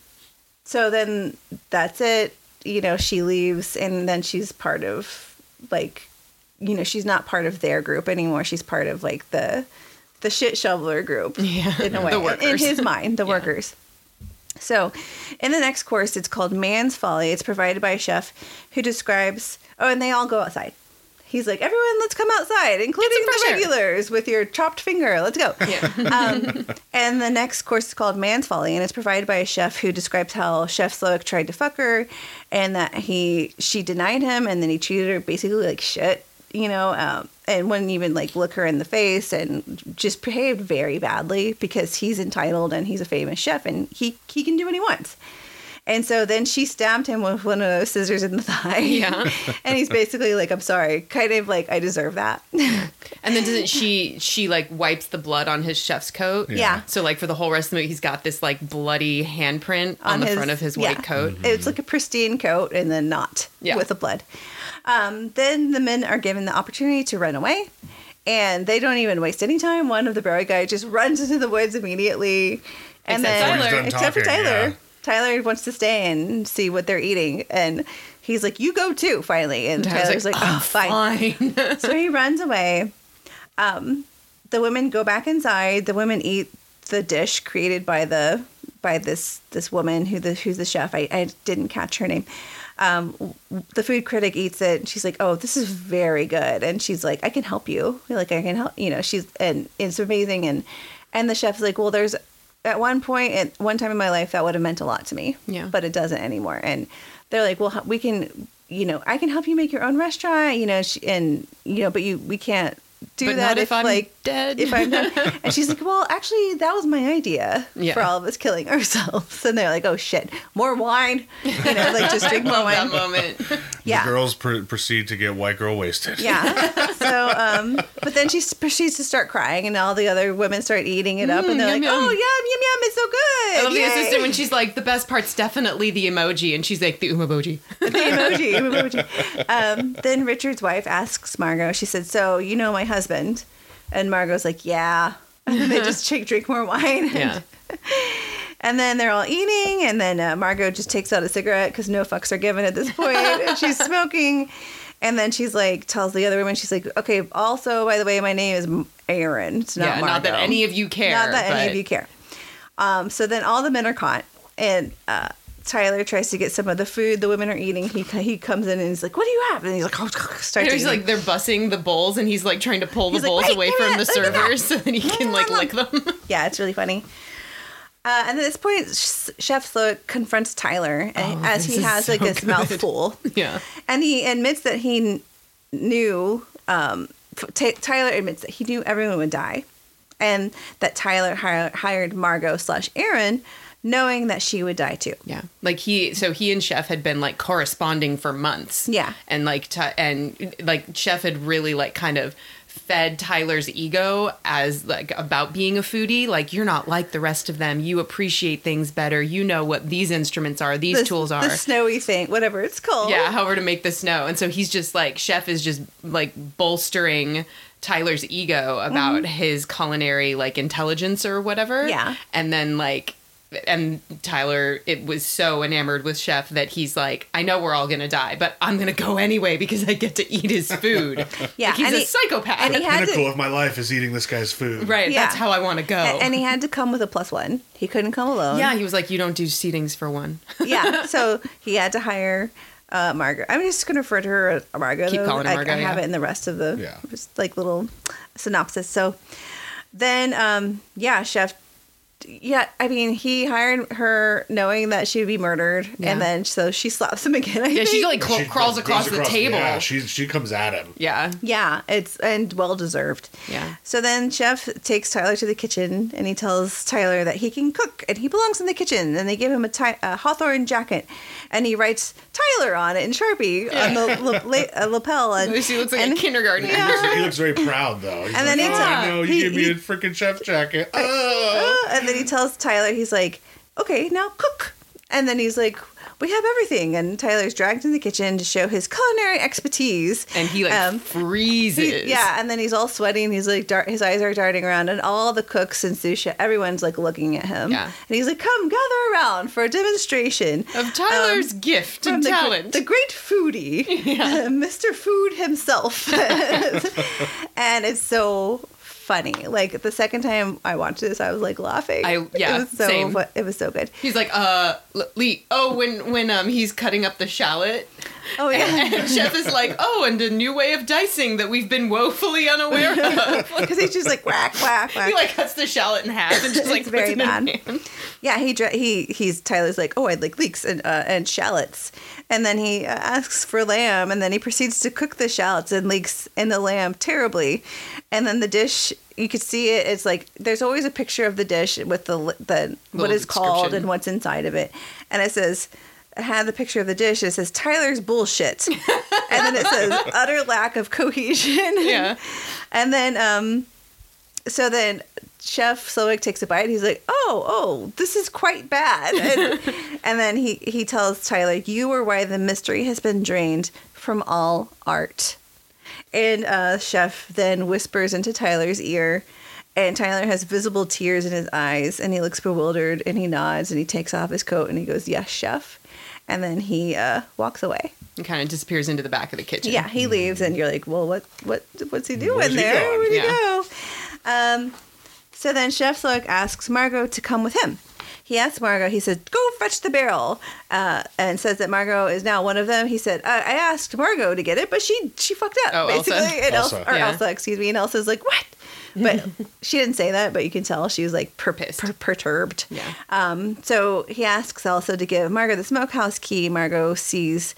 so then that's it. You know, she leaves and then she's part of like you know, she's not part of their group anymore. She's part of like the the shit shoveler group. [laughs]
Yeah.
In a way.
The
In- In his mind, the [laughs]
Yeah.
workers. So, in the next course, it's called Man's Folly. It's provided by a chef who describes, oh, and they all go outside. He's like, everyone, let's come outside, including the
air."
regulars with your chopped finger. Let's go.
Yeah. [laughs]
Um, and the next course is called Man's Folly, and it's provided by a chef who describes how Chef Slowik tried to fuck her, and that he she denied him, and then he treated her basically like shit, you know, um, and wouldn't even like look her in the face, and just behaved very badly because he's entitled and he's a famous chef, and he he can do what he wants. And so then she stabbed him with one of those scissors in the [laughs] thigh.
Yeah.
and he's basically like, I'm sorry, kind of like, I deserve that. [laughs]
And then doesn't she she like wipes the blood on his chef's coat?
Yeah.
So like for the whole rest of the movie, he's got this like bloody handprint on,
On
the
his-
front of his
yeah.
white coat.
It's like a pristine coat and then not
Yeah.
with the blood. Um, then the men are given the opportunity to run away. And they don't even waste any time. One of the Barry guys just runs into the woods immediately. And
Except
then,
Tyler. When he's
done
except for Tyler.
yeah.
Tyler wants to stay and see what they're eating. And he's like, You go too, finally. And
Tyler's
Tyler's like,
like,
Oh, fine.
Fine. [laughs]
so he runs away. um, the women go back inside. The women eat the dish created by the by this this woman who the who's the chef. I, I didn't catch her name. Um, the food critic eats it. And she's like, "Oh, this is very good," and she's like, "I can help you. Like, I can help." You know, she's and it's amazing. And and the chef's like, "Well, there's at one point at one time in my life that would have meant a lot to me,
Yeah.
but it doesn't anymore." And they're like, "Well, we can." You know, I can help you make your own restaurant. You know, sh- and you know, but you we can't do
But
that
if I'm
like
dead.
if I'm done. [laughs] And she's like, well, actually, that was my idea
Yeah.
for all of us killing ourselves. And they're like, oh shit, more wine. You know, like just drink more
Love that
wine.
moment.
Yeah.
The girls pr- proceed to get white girl wasted.
Yeah. [laughs] So, um, but then she s- proceeds to start crying, and all the other women start eating it up, and they're
Mm, yum,
like, "Oh,
yum.
yum, yum, yum! It's so good."
I love the assistant when she's like, the best part's definitely the emoji, and she's like, the umaboji.
the emoji, emoji. Um, then Richard's wife asks Margot. She said, "So you know my husband?" And Margot's like, "Yeah." [laughs] And then they just drink, drink more wine.
Yeah.
And [laughs] then they're all eating, and then uh, Margot just takes out a cigarette because no fucks are given at this [laughs] point, and she's smoking. And then she's like, tells the other women, she's like, okay, also, by the way, my name is Erin. It's not
yeah, not that any of you care.
Not that any of you care. Um, so then all the men are caught, and uh, Tyler tries to get some of the food the women are eating. He he comes in and he's like, "What do you have?" And he's like, "Oh, [laughs] starts
He's like they're bussing the bowls, and he's like trying to pull the
like,
bowls away from the
that, look at that."
servers [laughs] so that he can like lick them. [laughs]
yeah, it's really funny. Uh, and at this point, Chef Slowik confronts Tyler,
Oh,
as he has
so
like his
good.
mouth full.
yeah.
And he admits that he knew, um, Ty- Tyler admits that he knew everyone would die. And that Tyler hi- hired Margot slash Erin knowing that she would die too.
Yeah, like he, so he and Chef had been like corresponding for months.
Yeah.
and like, Ty and like Chef had really like kind of fed Tyler's ego as like about being a foodie. Like you're not like the rest of them. You appreciate things better. You know what these instruments are. These
The,
tools are.
the snowy thing, whatever it's called.
yeah, however to make the snow. And so he's just like Chef is just like bolstering Tyler's ego about his culinary like intelligence or whatever.
Mm-hmm. Yeah.
And then like and Tyler it was so enamored with Chef that he's like, I know we're all gonna die, but I'm gonna go anyway because I get to eat his food. [laughs]
Yeah,
Like, he's
and
a
he-
psychopath.
and he had to-
Pinnacle of my life is eating this guy's food.
right,
Yeah.
that's how I wanna go.
A- And he had to come with a plus one. He couldn't come alone.
yeah, he was like, You don't do seatings for one. [laughs]
yeah. So he had to hire uh, Margaret. I'm just going to refer to her as Margaret.
Keep
though.
calling her
I,
Margot,
I have
yeah.
it in the rest of the
Yeah.
just like little synopsis. So then, um, yeah, Chef. Yeah, I mean, he hired her knowing that she would be murdered,
Yeah.
and then so she slaps him again. I
Yeah, she like cl-
She
crawls
goes
across, the table.
Yeah, she she comes at him.
yeah.
Yeah, it's and well deserved.
Yeah.
So then Chef takes Tyler to the kitchen and he tells Tyler that he can cook and he belongs in the kitchen. And they give him a, ty- a Hawthorn jacket and he writes Tyler on it in Sharpie on the la- la- uh, lapel. [laughs] And,
She looks like
and,
a kindergarten.
He looks, he looks very proud though. He's
And then he
oh,
tells-
no, you
he-
gave me
he-
a freaking chef jacket. Oh. [laughs]
and then he tells Tyler, he's like, okay, now cook. And then he's like, we have everything. And Tyler's dragged in the kitchen to show his culinary expertise.
And he like
Um,
freezes.
He- yeah, and then he's all sweaty and he's like, dart, his eyes are darting around, and all the cooks and sous chef, everyone's like looking at him.
Yeah.
And he's like, come gather around for a demonstration
Of Tyler's
um,
gift and
the,
talent.
the great foodie, [laughs] [laughs] Mr. Food himself. [laughs] and it's so funny. Like the second time I watched this, I was like laughing.
I- yeah,
it was so
same.
it was so good.
He's like, uh, Lee. Oh, when when um he's cutting up the shallot,
Oh yeah,
and Chef is like, oh, and a new way of dicing that we've been woefully unaware of. [laughs]
because he's just like whack whack whack.
he like cuts the shallot in half and [laughs] just like
very bad. Yeah, he he he's Tyler's like, oh, I'd like leeks and uh, and shallots, and then he asks for lamb, and then he proceeds to cook the shallots and leeks and the lamb terribly, and then the dish you could see it. It's like there's always a picture of the dish with the the what
Little
is called and what's inside of it, and it says. It had the picture of the dish. It says Tyler's bullshit, [laughs] and then it says utter lack of cohesion.
Yeah. [laughs]
And then, um, so then Chef Slowik takes a bite. He's like, "Oh, oh, this is quite bad." [laughs] And, and then he he tells Tyler, "You are why the mystery has been drained from all art." And uh, Chef then whispers into Tyler's ear, and Tyler has visible tears in his eyes, and he looks bewildered, and he nods, and he takes off his coat, and he goes, "Yes, Chef." and then he uh, walks away.
And kind of disappears into the back of the kitchen.
Yeah, he leaves, and you're like, well, what, what, what's he doing
Where's
there? Where'd he
Yeah.
go? Um, so then Chef Slowik asks Margot to come with him. He asks Margot, he said, go fetch the barrel, uh, and says that Margot is now one of them. He said, I, I asked Margot to get it, but she she fucked up,
Oh, Elsa.
basically. And Elsa.
Elsa.
or
Yeah.
Elsa, excuse me. And Elsa's like, what? But [laughs] she didn't say that, but you can tell she was like per- per- perturbed.
Yeah.
Um, so he asks Elsa to give Margot the smokehouse key. Margot sees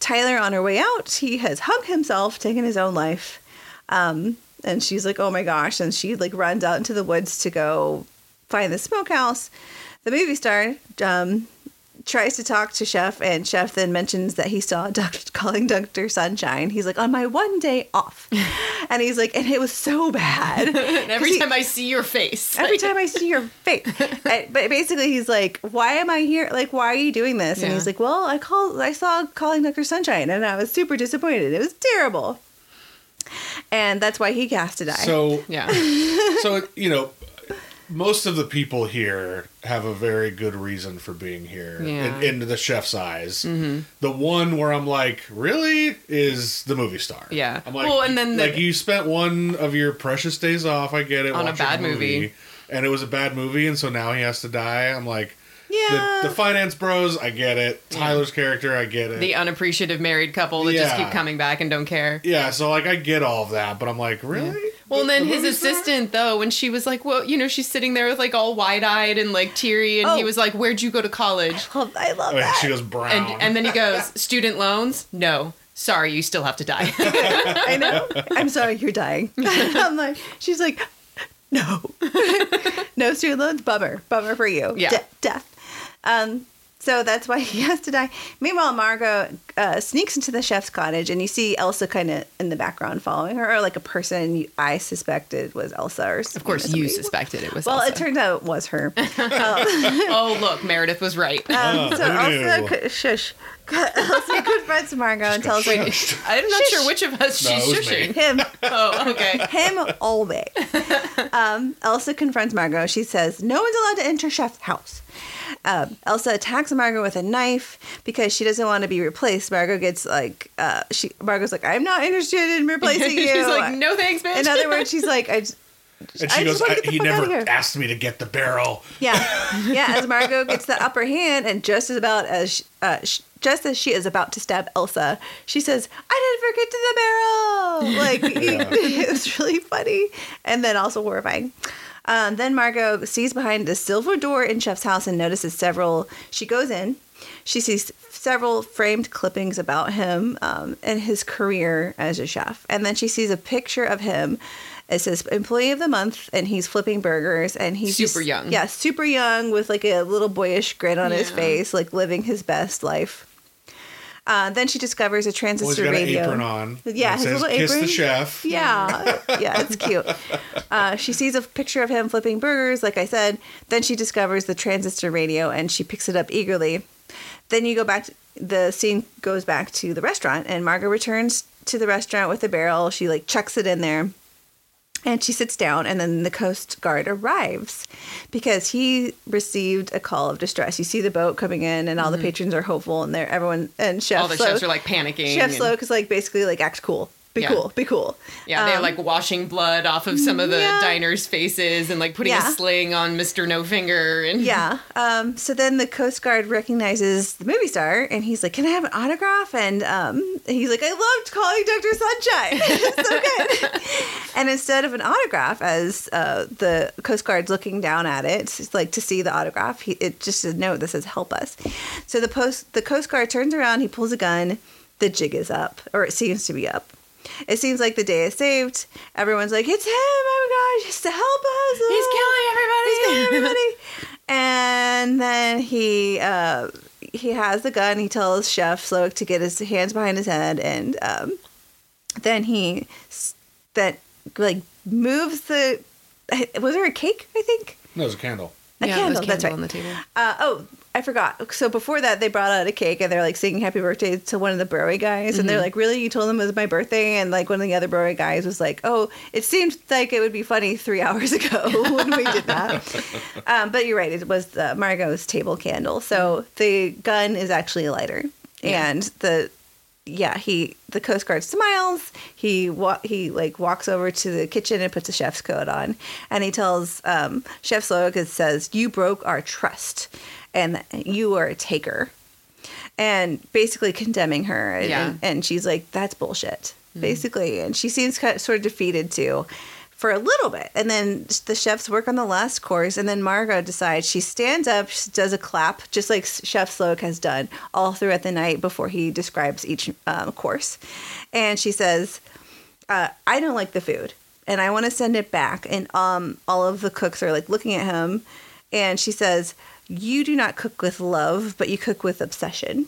Tyler on her way out. He has hung himself, taken his own life. Um, and she's like, oh my gosh. And she like runs out into the woods to go find the smokehouse. The movie star um, tries to talk to Chef, and Chef then mentions that he saw [laughs] Dr. calling Dr. Sunshine. He's like, on my one day off. [laughs] and he's like, and it was so bad. [laughs]
Every
He-
time I see your face.
Every time I see your face. I- but basically, he's like, "Why am I here? Like, why are you doing this?" And he's like, "Well, I called. I saw calling Doctor Sunshine, and I was super disappointed. It was terrible." And that's why he has to die.
So
yeah. [laughs]
so you know most of the people here have a very good reason for being here
Yeah.
in, in the chef's eyes mm-hmm. the one where i'm like really is the movie star
Yeah.
i'm like
Well, and then the-
like you spent one of your precious days off i get it
On a
watch
bad movie.
and it was a bad movie and so now he has to die i'm like
yeah,
the, the finance bros i get it tyler's character i get it
the unappreciative married couple that just keep coming back and don't care.
yeah so like i get all of that but i'm like really
Well, and then
the
his
movie star?
assistant, though, when she was like, well, you know, she's sitting there with like all wide eyed and like teary, and he
Oh.
was like, where'd you go to college?
Oh, I love
Oh, yeah,
that.
she goes brown
And, and then he goes, [laughs] student loans? No. Sorry, you still have to die. [laughs]
I know. I'm sorry, you're dying. [laughs] I'm like, she's like, no, no student loans. Bummer, bummer for you.
Yeah.
De- death. Um, so that's why [laughs] he has to die. Meanwhile, Margot uh, sneaks into the chef's cottage, and you see Elsa kind of in the background following her, or like a person you, I suspected was Elsa. Or
of course, you suspected it was Elsa
Well,
Elsa.
it turned out it was her. [laughs] [laughs]
oh, look, Meredith was right.
Um,
Oh,
so
who knew?
Elsa, co- shush. Elsa confronts Margot and tells her
I'm not sure which of us
No,
she's
it was me.
shushing.
him
Oh, okay. [laughs]
him all day. Um, Elsa confronts Margot. She says, No one's allowed to enter Chef's house. Um, Elsa attacks Margot with a knife because she doesn't want to be replaced. Margot gets like, uh, she Margot's like, I'm not interested in replacing [laughs] you.
she's like, no thanks, bitch.
In other words, she's like, I just,
And
I
she
just
goes,
wanna
I,
get the
he
fuck outta
never
here."
asked me to get the barrel.
yeah, [laughs] yeah. As Margot gets the upper hand, and just as about as sh- uh, sh- just as she is about to stab Elsa, she says, "I didn't forget to the barrel." [laughs] Like [laughs] it was really funny, and then also horrifying. Um, then Margot sees behind the silver door in Chef's house and notices several. She goes in. She sees several framed clippings about him um, and his career as a chef, and then she sees a picture of him. It says employee of the month, and he's flipping burgers, and he's
Super
just-
young.
Yeah, super young with like a little boyish grin on his face, like living his best life. Uh, then she discovers a
Well,
transistor
an
radio.
apron on.
Yeah, his
says,
little
Kiss
apron.
the chef.
Yeah, yeah, it's cute. Uh, she sees a picture of him flipping burgers, like I said. Then she discovers the transistor radio and she picks it up eagerly. Then you go back. To, the scene goes back to the restaurant, and Margot returns to the restaurant with a barrel. She like chucks it in there, and she sits down. And then the Coast Guard arrives because he received a call of distress. You see the boat coming in, and all the patrons are hopeful, and they're everyone and Chef
Mm-hmm. All the chefs are like panicking.
Chef
and-
is like basically like act cool, be
Yeah.
cool, be cool.
Yeah, they're
Um,
like washing blood off of some of the
yeah.
diners' faces and like putting
Yeah.
a sling on Mr. No Finger. And
Yeah. Um, so then the Coast Guard recognizes the movie star and he's like, Can I have an autograph? And um, he's like, I loved calling Dr. Sunshine. [laughs] it's so good. [laughs] and instead of an autograph, as uh, the Coast Guard's looking down at it, it's like to see the autograph, he, it just a note that says, Help us. So the, post, the Coast Guard turns around, he pulls a gun, the jig is up, or it seems to be up. It seems like the day is saved. Everyone's like, It's him. Oh my gosh, just to help us.
he's
He's
killing everybody!
He's killing
everybody.
everybody. and then he uh, he has the gun. He tells Chef Slowik to get his hands behind his head, and um, then he that like moves the. Was there a cake? I think
No, it was a candle.
a
yeah,
candle.
there's
That's right.
on the table.
Uh, oh, I forgot. So before that, they brought out a cake and they're like singing happy birthday to one of the Broadway guys. And they're like, really? You told them it was my birthday? And like one of the other Broadway guys was like, oh, it seemed like it would be funny three [laughs] hours ago [laughs] when we did that. [laughs] um, but you're right. It was uh, Margot's table candle. So the gun is actually a lighter.
Yeah.
And the yeah, he the Coast Guard smiles. He wa- he like walks over to the kitchen and puts a chef's coat on, and he tells um, Chef Slowik it says, "You broke our trust, and you are a taker," and basically condemning her. And,
Yeah.
and, and she's like, "That's bullshit," basically, and she seems kind of, sort of defeated too. For a little bit, and then the chefs work on the last course, and then Margot decides she stands up, she does a clap, just like Chef Slowik has done all throughout the night before he describes each um, course, and she says, uh, "I don't like the food, and I want to send it back." And um, all of the cooks are like looking at him, and she says, "You do not cook with love, but you cook with obsession."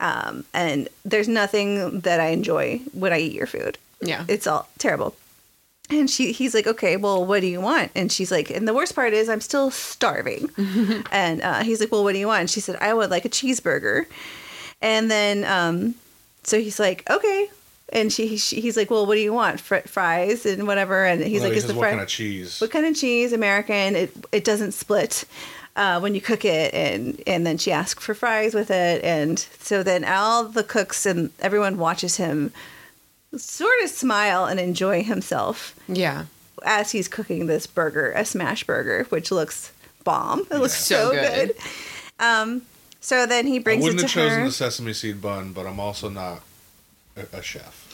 Um, and there's nothing that I enjoy when I eat your food.
Yeah.
It's all terrible. And she, he's like, okay, well, what do you want? And she's like, and the worst part is I'm still starving. [laughs] and uh, he's like, well, what do you want? And she said, I would like a cheeseburger. And then, um, so he's like, okay. And she, she he's like, well, what do you want? Fr- fries and whatever. And he's
No,
like,
he
is
says,
the
what kind of cheese?
what kind of cheese? American. It it doesn't split uh, when you cook it, and and then she asks for fries with it, and so then all the cooks and everyone watches him sort of smile and enjoy himself
Yeah.
as he's cooking this burger, a smash burger, which looks bomb. It looks
So
so,
good.
good. Um, so then he brings it
wouldn't
to
have chosen
her.
the sesame seed bun, but I'm also not a, a chef.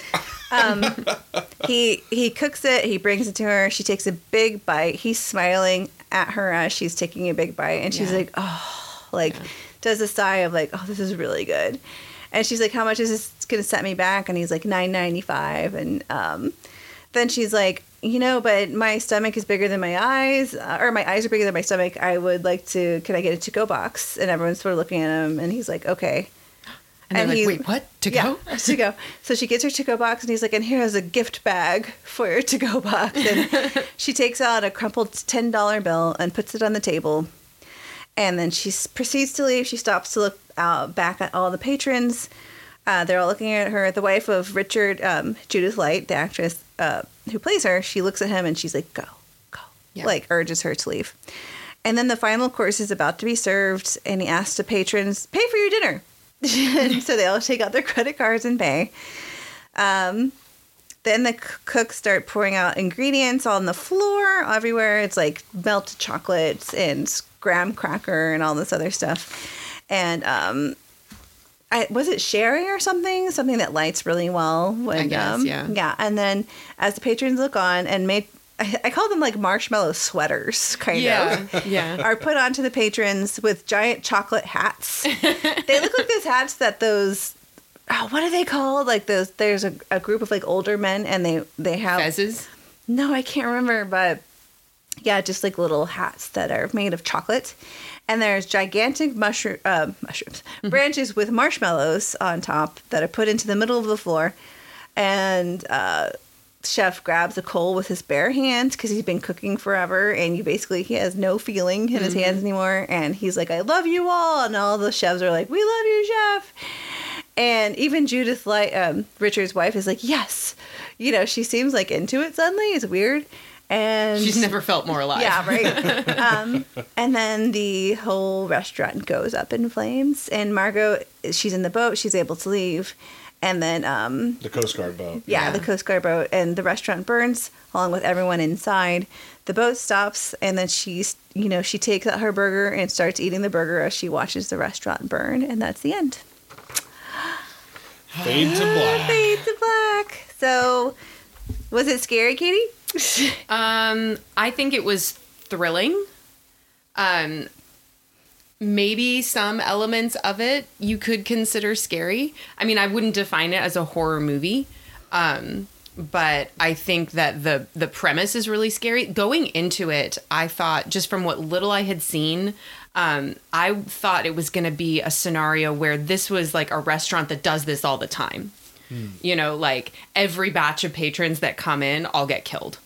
[laughs]
he he cooks it he brings it to her she takes a big bite he's smiling at her as she's taking a big bite and she's
Yeah.
like oh like does a sigh of like oh this is really good. And she's like how much is this gonna set me back? And he's like 9.95 and um then she's like you know but my stomach is bigger than my eyes uh, or my eyes are bigger than my stomach. I would like to can i get a to-go box? And everyone's sort of looking at him and he's like okay
And,
And
they're
he's-
like, wait, what? To go?
yeah, to go. So she gets her to go box, and he's like, "And here's a gift bag for your to go box." And [laughs] she takes out a crumpled ten dollar bill and puts it on the table. And then she proceeds to leave. She stops to look out back at all the patrons. Uh, they're all looking at her. The wife of Richard, um, Judith Light, the actress uh, who plays her, she looks at him and she's like, "Go, go,"
Yeah.
like urges her to leave. And then the final course is about to be served, and he asks the patrons, "Pay for your dinner." [laughs] So they all take out their credit cards and pay. Um, then the c- cooks start pouring out ingredients on the floor everywhere. It's like melted chocolates and graham cracker and all this other stuff. And um, I, was it sherry or something? Something that lights really well. When,
I guess,
um,
yeah.
Yeah. And then as the patrons look on and made, I, I call them like marshmallow sweaters, kind of
Yeah. [laughs] Yeah.
are put onto the patrons with giant chocolate hats. [laughs] they look like those hats that those oh, what are they called? Like those there's a, a group of like older men and they they have
Fezzes.
no, I can't remember, but yeah, just like little hats that are made of chocolate. And there's gigantic mushroom uh, mushrooms branches with marshmallows on top that are put into the middle of the floor. And uh, chef grabs a coal with his bare hands because he's been cooking forever, and you basically he has no feeling in his hands anymore. And he's like, "I love you all," and all the chefs are like, "We love you, chef." And even Judith, like um, Richard's wife, is like, "Yes," you know, she seems like into it suddenly. It's weird, and
She's never felt more alive.
yeah, right. [laughs] um, and then the whole restaurant goes up in flames, and Margot, she's in the boat. She's able to leave, and then um,
The Coast Guard boat.
yeah,
Yeah.
the Coast Guard boat and the restaurant burns along with everyone inside. The boat stops, and then she's, you know, she takes out her burger and starts eating the burger as she watches the restaurant burn, and that's the end.
Fade to black. [gasps]
Fade to black. So, was it scary, Katie? [laughs]
Um, I think it was thrilling. Um, maybe some elements of it you could consider scary. I mean, I wouldn't define it as a horror movie. Um, but I think that the the premise is really scary. Going into it, I thought just from what little I had seen, um, I thought it was going to be a scenario where this was like a restaurant that does this all the time. You know, like every batch of patrons that come in all get killed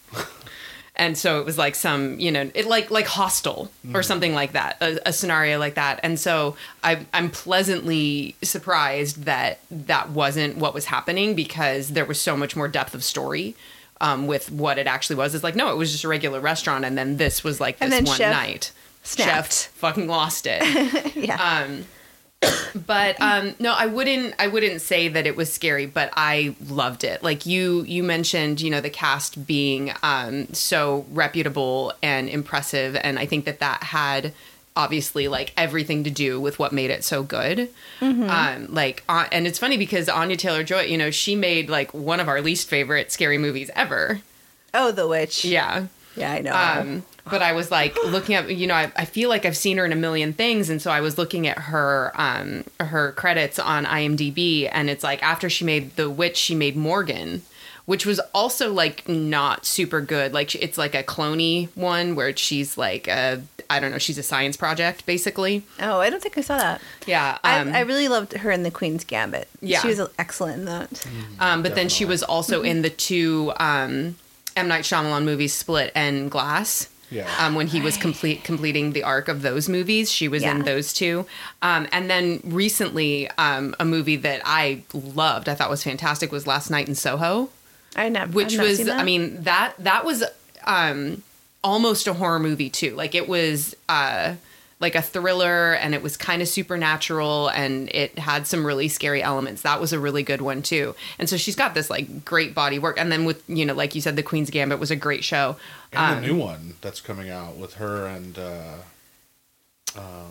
and so it was like some you know it like like Hostel or something like that a, a scenario like that. And so I, i'm pleasantly surprised that that wasn't what was happening because there was so much more depth of story um, with what it actually was. It's like no it was just a regular restaurant and then this was like this
And then
one
Chef
night.
snapped.
chef fucking lost it. [laughs]
Yeah.
um but um no i wouldn't i wouldn't say that it was scary but i loved it. Like you you mentioned you know the cast being um so reputable and impressive and i think that that had obviously like everything to do with what made it so good. Um like uh, and it's funny because Anya Taylor-Joy you know she made like one of our least favorite scary movies ever.
Oh, The Witch.
yeah.
Yeah, I know.
um, but I was like looking up, you know, I, I feel like I've seen her in a million things, and so I was looking at her um, her credits on IMDb, and it's like after she made The Witch, she made Morgan, which was also like not super good. Like it's like a cloney one where she's like a I don't know, she's a science project basically.
oh, I don't think I saw that.
Yeah, um,
I, I really loved her in The Queen's Gambit.
Yeah.
She was excellent in that.
Um, but then she was also in the two um, M Night Shyamalan movies, Split and Glass.
Yeah.
Um, when he was complete completing the arc of those movies, she was in those two. Um, and then recently, um, a movie that I loved, I thought was fantastic, was Last Night in Soho,
I never,
which
I've
was,
seen that.
I mean, that that was um, almost a horror movie too. Like it was. Uh, like a thriller and it was kind of supernatural and it had some really scary elements. That was a really good one too. And so she's got this like great body work. And then with, you know, like you said, The Queen's Gambit was a great show.
And the
Um,
new one that's coming out with her and uh,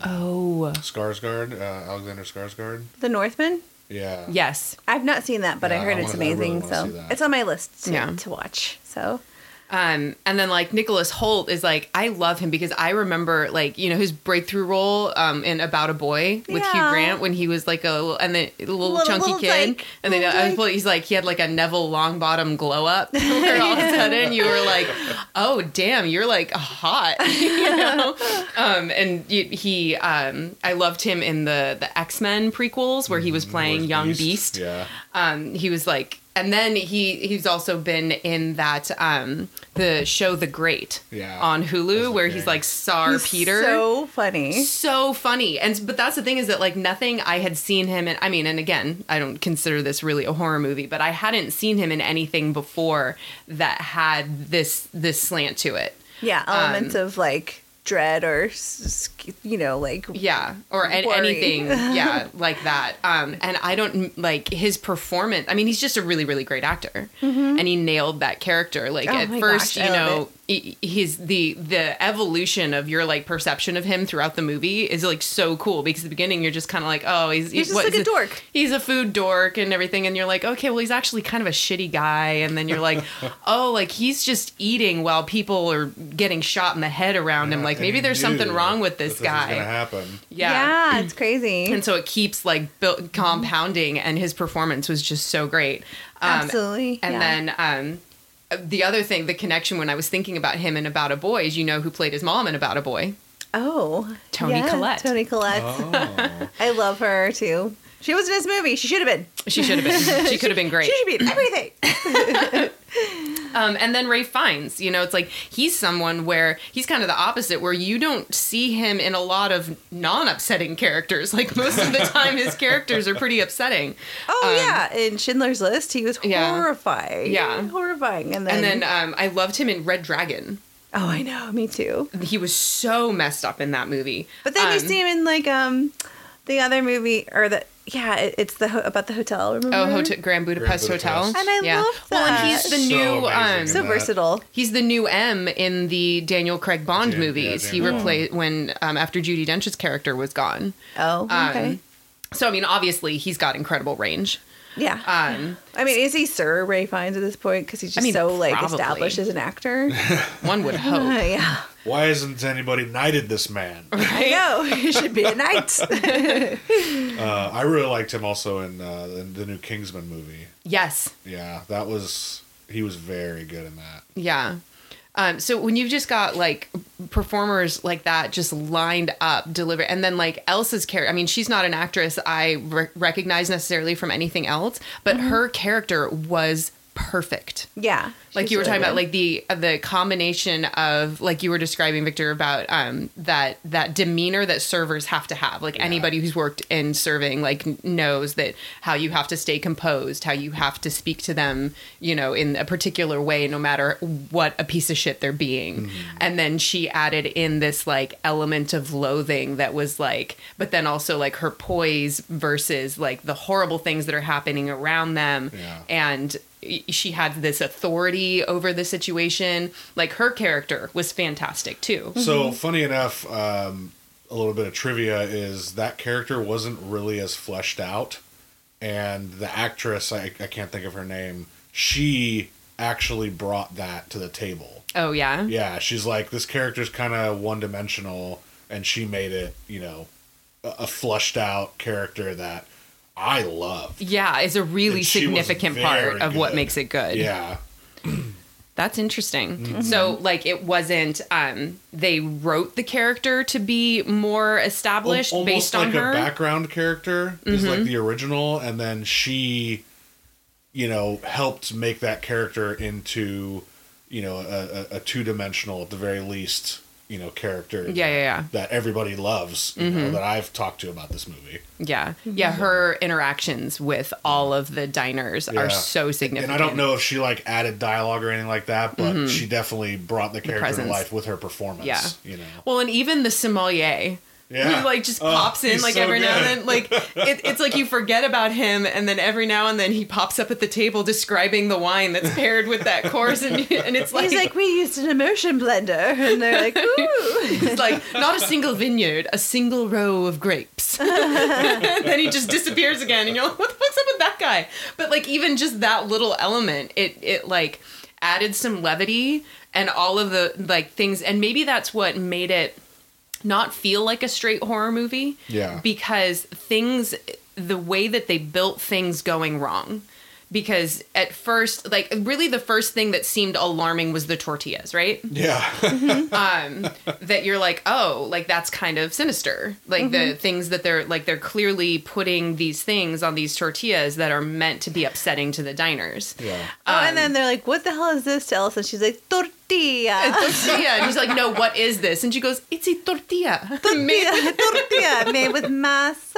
Oh.
Skarsgård, uh, Alexander Skarsgård.
The Northman.
Yeah.
Yes.
I've not seen that, but
Yeah,
I heard
I
it's
wanna- I really
amazing. so it's on my list to,
Yeah.
to watch. So
Um, and then like Nicholas Hoult is like I love him because I remember like you know his breakthrough role um, in About a Boy with Hugh Grant when he was like a little, and then a little,
Little-
chunky
little
kid
dyke.
and then
Little
I
dyke.
was, he's like he had like a Neville Longbottom glow up [laughs] where all of a sudden you were like oh damn you're like hot [laughs] you know um, and y- he um, I loved him in the the X Men prequels where he was playing
Where's
young Beast
Yeah.
um he was like and then he he's also been in that um the show the great
Yeah.
on hulu where
king.
he's like star
He's
peter
so funny.
so funny and but that's the thing is that like nothing i had seen him in i mean and again i don't consider this really a horror movie but i hadn't seen him in anything before that had this this slant to it
Yeah,
Um,
elements of like dread or you know like
yeah or
Worry.
anything [laughs] yeah like that um and i don't like his performance i mean he's just a really really great actor and he nailed that character like
Mm-hmm. Oh
at first
gosh,
you know he- he's the the evolution of your like perception of him throughout the movie is like so cool because at the beginning you're just kind of like oh he's
He's just
what
like
is
a
it?
dork.
he's a food dork and everything and you're like okay well he's actually kind of a shitty guy and then you're like [laughs] oh like he's just eating while people are getting shot in the head around him like maybe there's something wrong with this
that was
guy
gonna happen.
yeah.
yeah, it's crazy. [clears throat]
And so it keeps like built, compounding, and his performance was just so great. Um,
Absolutely.
And
yeah.
then um, the other thing, the connection when I was thinking about him and About a Boy is you know who played his mom in About a Boy?
oh,
Toni
yeah,
Collette.
Toni Collette.
Oh. [laughs]
I love her too. She was in this movie. She should have been.
She should have been. [laughs] She could have been great.
She should be in everything. [laughs]
Um, and then Ralph Fiennes, you know, it's like he's someone where he's kind of the opposite, where you don't see him in a lot of non-upsetting characters. Like most of the time, his [laughs] characters are pretty upsetting.
Oh
Um,
yeah, in Schindler's List, he was horrifying.
Yeah.
horrifying. And then,
And then um, I loved him in Red Dragon.
oh, I know, me too.
He was so messed up in that movie.
But then you
Um,
see him in like um the other movie or the yeah, it, it's the ho- about the hotel. Remember?
Oh, Hotel, Grand Budapest
Grand
Hotel.
And I
yeah.
love
Well, and he's the
So
new um,
so versatile.
he's the new M in the Daniel Craig Bond
Dan- yeah,
movies. he
Dan
replaced when um, after Judi Dench's character was gone.
Oh, okay.
Um, So I mean, obviously he's got incredible range.
yeah.
Um,
I mean, is he Sir Ralph Fiennes at this point? Because he's just
mean,
so like
probably.
established as an actor. [laughs]
one would
Uh, [laughs]
hope.
yeah,
Why hasn't anybody knighted this man? [laughs]
I know. [laughs] He should be a knight. [laughs]
Uh, I really liked him also in uh, the, the new Kingsman movie.
Yes.
Yeah, that was he was very good in that.
Yeah. Um, so when you've just got like performers like that just lined up, deliver, and then like Elsa's character. I mean, she's not an actress I re- recognize necessarily from anything else, but her character was perfect.
Yeah.
like you were
really
talking about like the uh, the combination of like you were describing victor about um that that demeanor that servers have to have like anybody who's worked in serving like knows that how you have to stay composed how you have to speak to them you know in a particular way no matter what a piece of shit they're being and then she added in this like element of loathing that was like but then also like her poise versus like the horrible things that are happening around them
Yeah.
and she had this authority over the situation. Like her character was fantastic too.
So funny enough, um, a little bit of trivia is that character wasn't really as fleshed out, and the actress I, I can't think of her name. She actually brought that to the table.
Oh yeah,
Yeah, she's like this character's kind of one dimensional, and she made it you know a, a flushed out character that I love.
yeah, is a really significant part of what makes it good.
Yeah,
That's interesting.
Mm-hmm.
So like it wasn't um they wrote the character to be more established
Al-
based
almost
on
like
her. Mm-hmm.
a background character is like the original, and then she, you know, helped make that character into, you know, a, a, a two dimensional at the very least, you know, character.
Yeah, yeah, yeah.
That everybody loves. You know, that I've talked to about this movie.
yeah. Yeah, her interactions with all of the diners
Yeah.
are so significant.
And I don't know if she like added dialogue or anything like that, but she definitely brought the character to
Mm-hmm.
life with her performance.
Yeah.
you know.
Well, and even the sommelier.
Yeah.
Who like just
Oh,
pops in like
so
every now and then. Like it, it's like you forget about him, and then every now and then he pops up at the table describing the wine that's paired with that course, and and it's like,
He's like, we used an immersion blender, and they're like, ooh.
it's like not a single vineyard, a single row of grapes. and [laughs] then he just disappears again, and you're like, what the fuck's up with that guy? But like even just that little element, it it like added some levity and all of the like things, and maybe that's what made it not feel like a straight horror movie.
Yeah.
Because things, the way that they built things going wrong. Because at first, like, really the first thing that seemed alarming was the tortillas, right? [laughs]
Yeah.
um that you're like oh like that's kind of sinister like the things that they're like they're clearly putting these things on these tortillas that are meant to be upsetting to the diners
yeah.
Oh,
Um,
and then they're like, what the hell is this to Elsa? And she's like, tortilla. [laughs]
tortilla and he's like no what is this and she goes it's a tortilla made
tortilla, [laughs] tortilla made with masa.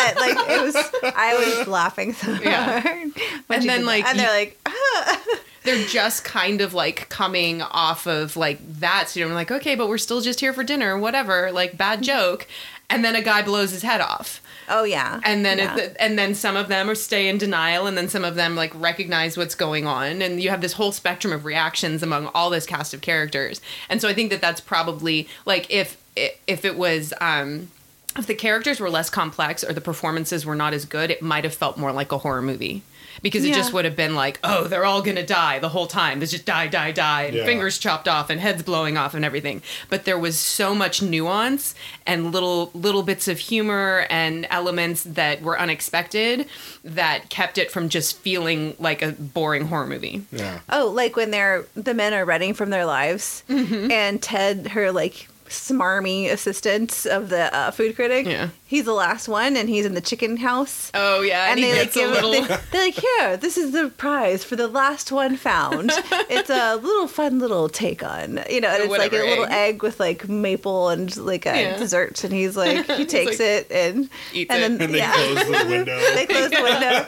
And, like it was, I was laughing so hard. when
And then, like,
that. and they're like, ah. [laughs]
they're just kind of like coming off of like that so you're like okay but we're still just here for dinner whatever like bad joke and then a guy blows his head off
oh yeah.
and then
yeah.
it, and then some of them are stay in denial and then some of them like recognize what's going on and you have this whole spectrum of reactions among all this cast of characters and so i think that that's probably like if if it was um if the characters were less complex or the performances were not as good it might have felt more like a horror movie because it
Yeah.
just would have been like oh they're all gonna die the whole time there's just die die die and
Yeah.
fingers chopped off and heads blowing off and everything but there was so much nuance and little little bits of humor and elements that were unexpected that kept it from just feeling like a boring horror movie
Yeah.
Oh, like when they're the men are running from their lives,
Mm-hmm.
and Ted, her like smarmy assistant of the uh, food critic,
Yeah.
he's the last one, and he's in the chicken house.
oh yeah and,
and
he
they like
gets a
give
little
they, they're like here this is the prize for the last one found [laughs] it's a little fun little take on you know and it's like a
Whatever
little
egg.
egg with like maple and like a
Yeah.
dessert and he's [laughs] like he takes
like,
it and
eats
and
it.
then
And they
yeah
close the window. [laughs]
they close the window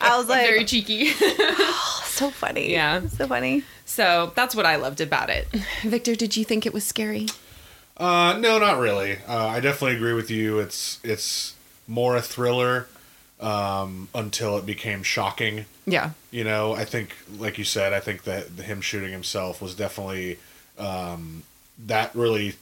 i was like
very cheeky
so funny
Yeah.
so funny
so that's what i loved about it victor did you think it was scary
Uh, no, not really. Uh, I definitely agree with you. It's it's more a thriller um, until it became shocking.
yeah
You know, I think, like you said, I think that him shooting himself was definitely um, that really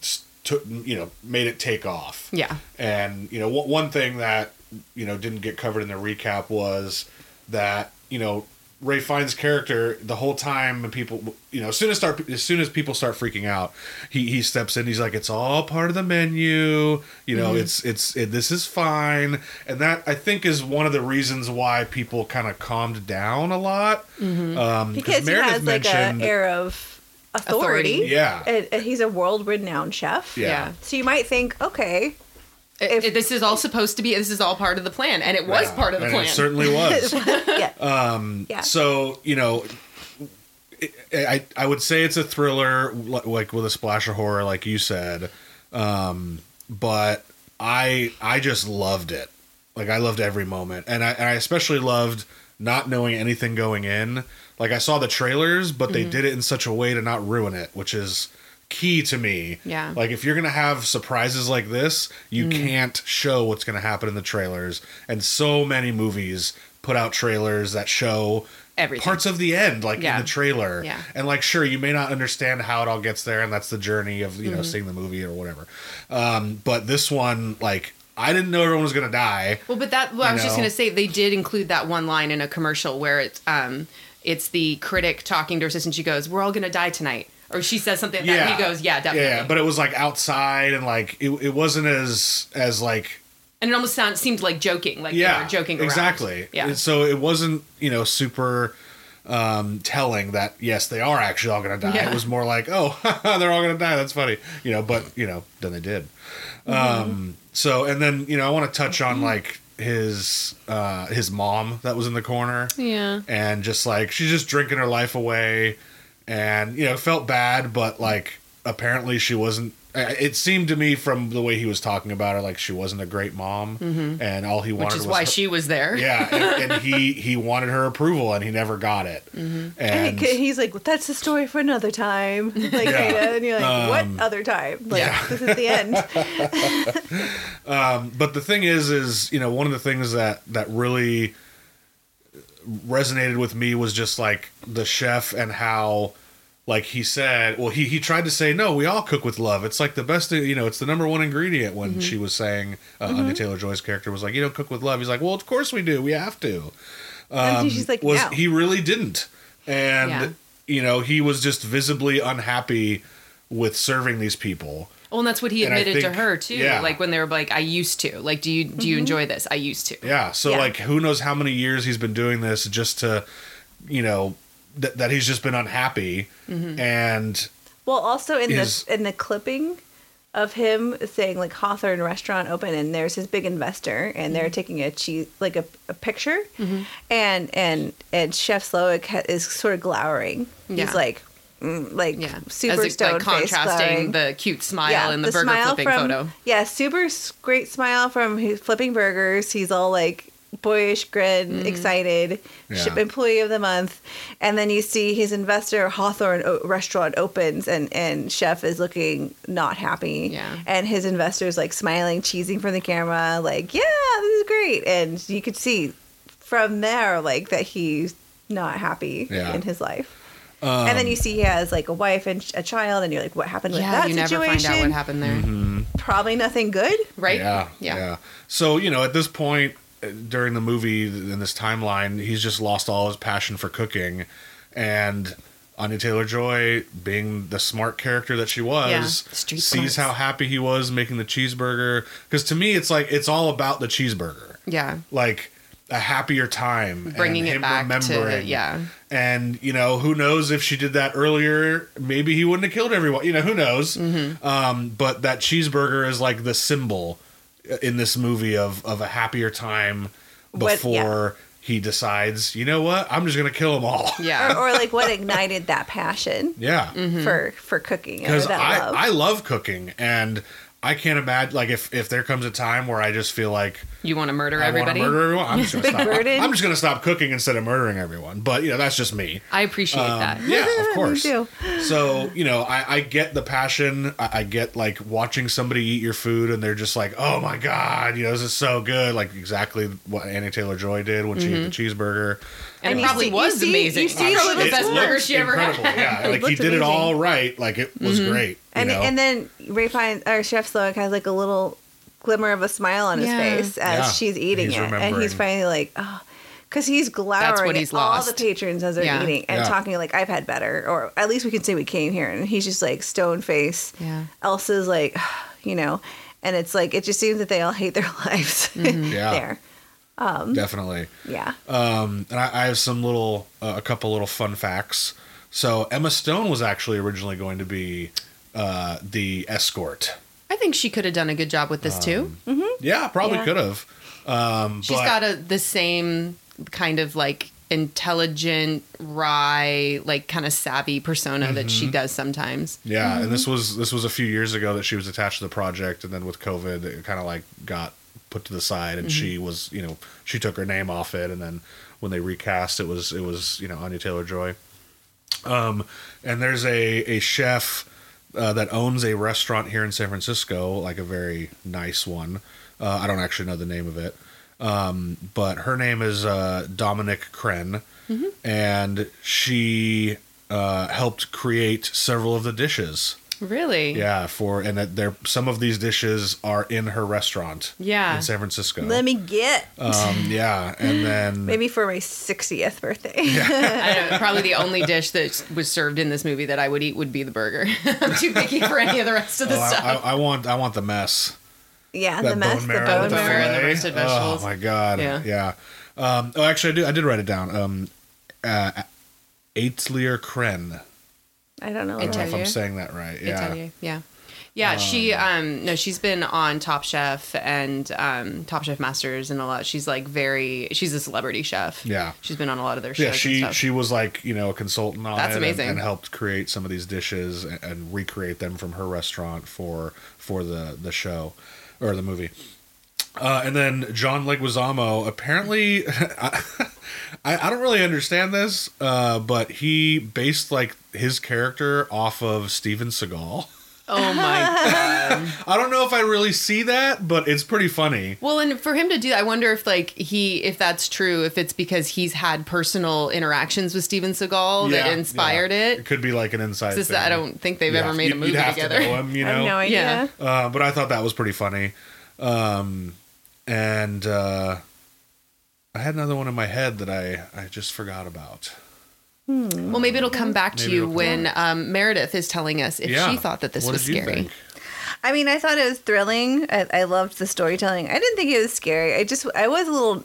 took you know made it take off.
yeah
And you know, one one thing that you know didn't get covered in the recap was that you know Ralph Fiennes' character the whole time, and people, you know, as soon as start as soon as people start freaking out, he he steps in. He's like, "It's all part of the menu. You know, it's it's it, this is fine." And that I think is one of the reasons why people kind of calmed down a lot. Um,
because he has like an air of authority,
Authority.
Yeah.
and, and he's a world renowned chef
Yeah.
Yeah.
so you might think okay
It- it- this is all supposed to be. This is all part of the plan, and it was
Yeah,
part of the
and
plan. [laughs]
It certainly was.
yeah. [laughs]
Um,
Yeah.
So you know, I I would say it's a thriller, like with a splash of horror, like you said. Um, but I I just loved it. Like I loved every moment, and I and I especially loved not knowing anything going in. Like I saw the trailers, but
Mm-hmm.
they did it in such a way to not ruin it, which is key to me.
Yeah.
Like if you're gonna have surprises like this, you
Mm.
can't show what's gonna happen in the trailers. And so many movies put out trailers that show
Everything.
parts of the end, like
Yeah.
in the trailer.
Yeah.
And like, sure, you may not understand how it all gets there, and that's the journey of you
Mm-hmm.
know seeing the movie or whatever. Um, but this one, like, I didn't know everyone was gonna die.
Well, but that well, I was just going to say they did include that one line in a commercial where it's um it's the critic talking to her assistant. She goes, "We're all to die tonight," or she says something yeah. that. He goes, "Yeah, definitely."
Yeah, but it was like outside, and like it, it wasn't as as like
and it almost sound, seemed like joking, like
yeah,
they were joking around.
exactly.
Yeah.
And so it wasn't you know super um telling that yes they are actually all gonna die
Yeah.
it was more like oh [laughs] they're all gonna die that's funny you know but you know then they did
Mm-hmm.
um so and then you know i want to touch on like his uh his mom that was in the corner
Yeah.
and just like she's just drinking her life away and you know felt bad but like apparently she wasn't uh, it seemed to me from the way he was talking about her like she wasn't a great mom and all he wanted
Mm-hmm. Which is
was
why
her-
she was there. [laughs]
yeah and, and he he wanted her approval and he never got it
Mm-hmm.
and
And he's like, well, that's the story for another time. [laughs] Like,
Yeah.
and you're like,
Um,
what other time? Like,
yeah.
this is the end. [laughs]
um, but the thing is is you know one of the things that that really resonated with me was just like the chef and how like he said well he he tried to say no we all cook with love it's like the best you know it's the number one ingredient when mm-hmm. she was saying uh, mm-hmm. Anya Taylor-Joy's character was like you don't cook with love he's like well of course we do we have to
and um, she's like,
was
no.
he really didn't and
Yeah.
you know he was just visibly unhappy with serving these people
Well, and that's what he admitted
think-
to her too.
yeah.
Like when they were like, "I used to." Like, do you do you mm-hmm. enjoy this? I used to.
Yeah. So
Yeah.
like, who knows how many years he's been doing this just to, you know, th- that he's just been unhappy,
Mm-hmm.
and
Well, also in
is-
the in the clipping of him saying like Hawthorn restaurant open and there's his big investor and
Mm-hmm.
they're taking a cheese like a, a picture and and and Chef Slowik ha- is sort of glowering.
Yeah.
He's like mm, like
Yeah.
super
As it,
stone
like contrasting
glowering.
the cute smile and the, burger
smile
flipping
from,
photo.
Yeah, super great smile from his flipping burgers. He's all like boyish grin,
Mm-hmm.
excited,
Yeah.
ship employee of the month. And then you see his investor Hawthorn o- restaurant opens and and chef is looking not happy.
Yeah.
And his investor's like smiling, cheesing from the camera, like, yeah, this is great. And you could see from there like that he's not happy
Yeah. Um,
in his life. and then you see he has like a wife and a child, and you're like, what happened with
Yeah,
that
you never
situation?
find out what happened there,
Mm-hmm.
Probably nothing good.
right?
yeah,
yeah,
So you know, at this point during the movie in this timeline, he's just lost all his passion for cooking, and. Anya Taylor-Joy, being the smart character that she was,
Yeah,
sees
smarts.
how happy he was making the cheeseburger. Because to me, it's like it's all about the cheeseburger.
yeah.
like a happier time
Bringing it back to yeah.
and you know who knows if she did that earlier maybe he wouldn't have killed everyone you know who knows
Mm-hmm.
um, but that cheeseburger is like the symbol in this movie of of a happier time
What-
before he decides you know what i'm just gonna kill them all [laughs]
Yeah.
or, or like what ignited that passion
yeah
Mm-hmm.
for for cooking
because I,
love.
I love cooking and i can't imagine like if if there comes a time where i just feel like
you want to murder
I
everybody?
murder everyone. I'm just [laughs] stop. I'm just gonna stop cooking instead of murdering everyone. But you know, that's just me.
I appreciate
Um,
that.
Yeah, of [laughs] course. So you know, I, I get the passion. I, I get like watching somebody eat your food, and they're just like, "Oh my god, you know, this is so good!" Like exactly what Annie Taylor Joy did when she ate the cheeseburger.
And,
And
it probably
see- you
was
see-
amazing.
you see
Probably
the
the best burger
looked
she ever had.
incredible. Yeah, [laughs] like he
looked
did it all right. Like it was great. you
and
know?
and then Ralph Fiennes or Chef Slowik has like a little glimmer of a smile on his
Yeah.
face as
Yeah.
she's eating
He's
it, and he's finally like, oh, because he's glowering
what he's
at all the patrons as they're
Yeah.
eating and
Yeah.
talking like, "I've had better," or at least we can say we came here, and he's just like stone face.
Yeah.
Elsa's like, [sighs] you know, and it's like it just seems that they all hate their [laughs] lives
Mm-hmm.
Yeah.
There.
definitely.
Yeah.
Um, and I, I have some little, uh, a couple little fun facts. So Emma Stone was actually originally going to be uh, the escort.
I think she could have done a good job with this too. Mm-hmm.
Yeah, probably
Yeah.
could have. Um,
She's
but-
got a the same kind of like intelligent, wry, like kind of savvy persona that she does sometimes.
Yeah, and
Mm-hmm.
this was this was a few years ago that she was attached to the project, and then with COVID, it kind of like got put to the side, and she
Mm-hmm.
was you know she took her name off it, and then when they recast, it was it was you know Anya Taylor-Joy. Um, and there's a a chef uh, that owns a restaurant here in San Francisco, like a very nice one. Uh, I don't actually know the name of it, um, but her name is uh, Dominique Crenn, and she uh, helped create several of the dishes.
Really?
Yeah, for and that there some of these dishes are in her restaurant.
Yeah.
in San Francisco.
Let me get
um, yeah, and then [laughs]
maybe for my 60th birthday. [laughs]
I don't know. Probably the only dish that was served in this movie that I would eat would be the burger. [laughs] I'm too picky for any of the rest of the
oh, I,
stuff.
I, I want I want the mess.
yeah,
That
the mess,
bone
the
marrow,
bone
with the
marrow
marrow.
and the roasted vegetables.
Oh my god!
Yeah.
Yeah. Um, oh, actually, I did. I did write it down. Um, uh, Atelier Crenn.
I don't know.
I don't know if I'm saying that right. Yeah.
Atelier, yeah. Yeah, she um no, she's been on Top Chef and um Top Chef Masters and a lot. She's like very she's a celebrity chef.
Yeah.
She's been on a lot of their shows.
Yeah,
and
she
stuff.
she was like you know a consultant on
That's
it and-
amazing.
And, helped create some of these dishes and, and recreate them from her restaurant for for the the show or the movie. Uh, and then John Leguizamo apparently [laughs] I, I don't really understand this, uh, but he based like his character off of Steven Seagal.
Oh my [laughs] god.
I don't know if I really see that, but it's pretty funny.
Well, and for him to do that, I wonder if like he if that's true, if it's because he's had personal interactions with Steven Seagal
Yeah,
that inspired
yeah.
it.
It could be like an inside. Thing.
I don't think they've
You'd
ever made a
you'd-
movie
you'd have
together.
To know him, you
I have
know?
no idea.
Yeah.
Uh, but I thought that was pretty funny. Um, and uh, I had another one in my head that I, I just forgot about.
Well, maybe it'll come back to
Maybe
you when um, Meredith is telling us if
yeah.
she thought that this
What
was scary.
I mean, I thought it was thrilling. I, I loved the storytelling. I didn't think it was scary. I just, I was a little,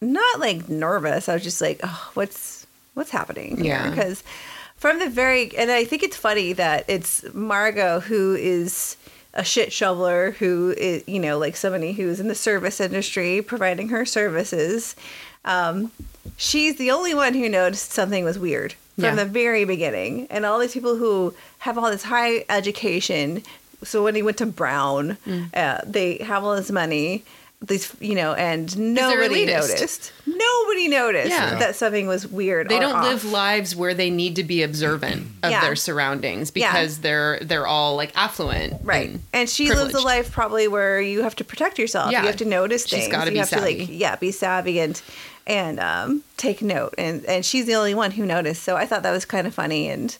not like nervous. I was just like, oh, what's, what's happening? here?
Yeah.
Because from the very, and I think it's funny that it's Margot who is a shit shoveler, who is, you know, like somebody who's in the service industry providing her services. Um, she's the only one who noticed something was weird from
Yeah.
the very beginning. And all these people who have all this high education. So when he went to Brown,
Mm.
uh, they have all this money. These, you know, and nobody noticed. Nobody noticed
Yeah.
that something was weird.
They don't
off.
live lives where they need to be observant of
Yeah.
their surroundings because they're they're all like affluent,
Right.
and
And she lives a life probably where you have to protect yourself.
Yeah.
You have to notice
She's
things. you
be
have to like yeah, be savvy and and um take note. And and she's the only one who noticed. So I thought that was kind of funny and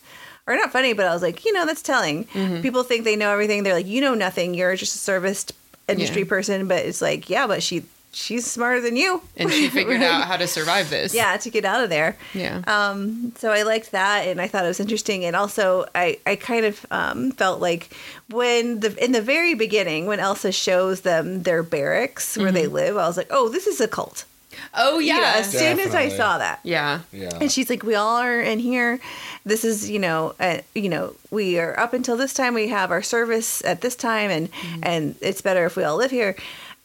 or not funny, but I was like, you know, that's telling.
Mm-hmm.
People think they know everything. They're like, you know nothing. You're just a service industry
Yeah.
person, but it's like, yeah, but she she's smarter than you.
and she figured
Right? [laughs]
out how to survive this.
Yeah, to get out of there.
yeah.
Um, so I liked that, and I thought it was interesting. And also, I, I kind of um, felt like when the in the very beginning, when Elsa shows them their barracks where they live, I was like, oh, this is a cult.
Oh
You know,
yeah,
as soon as I saw that.
yeah.
Yeah.
And she's like, "We all are in here. This is, you know, uh, you know, we are up until this time. We have our service at this time, and and it's better if we all live here."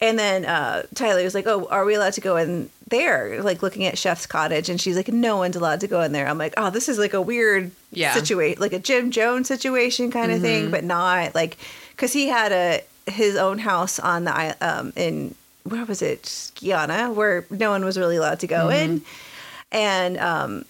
And then uh, Tyler was like, "Oh, are we allowed to go in there?" Like looking at Chef's cottage, and she's like, "No one's allowed to go in there." I'm like, "Oh, this is like a weird
Yeah.
situation, like a Jim Jones situation kind of thing, but not like because he had a his own house on the i- um in where was it Guyana where no one was really allowed to go in, and um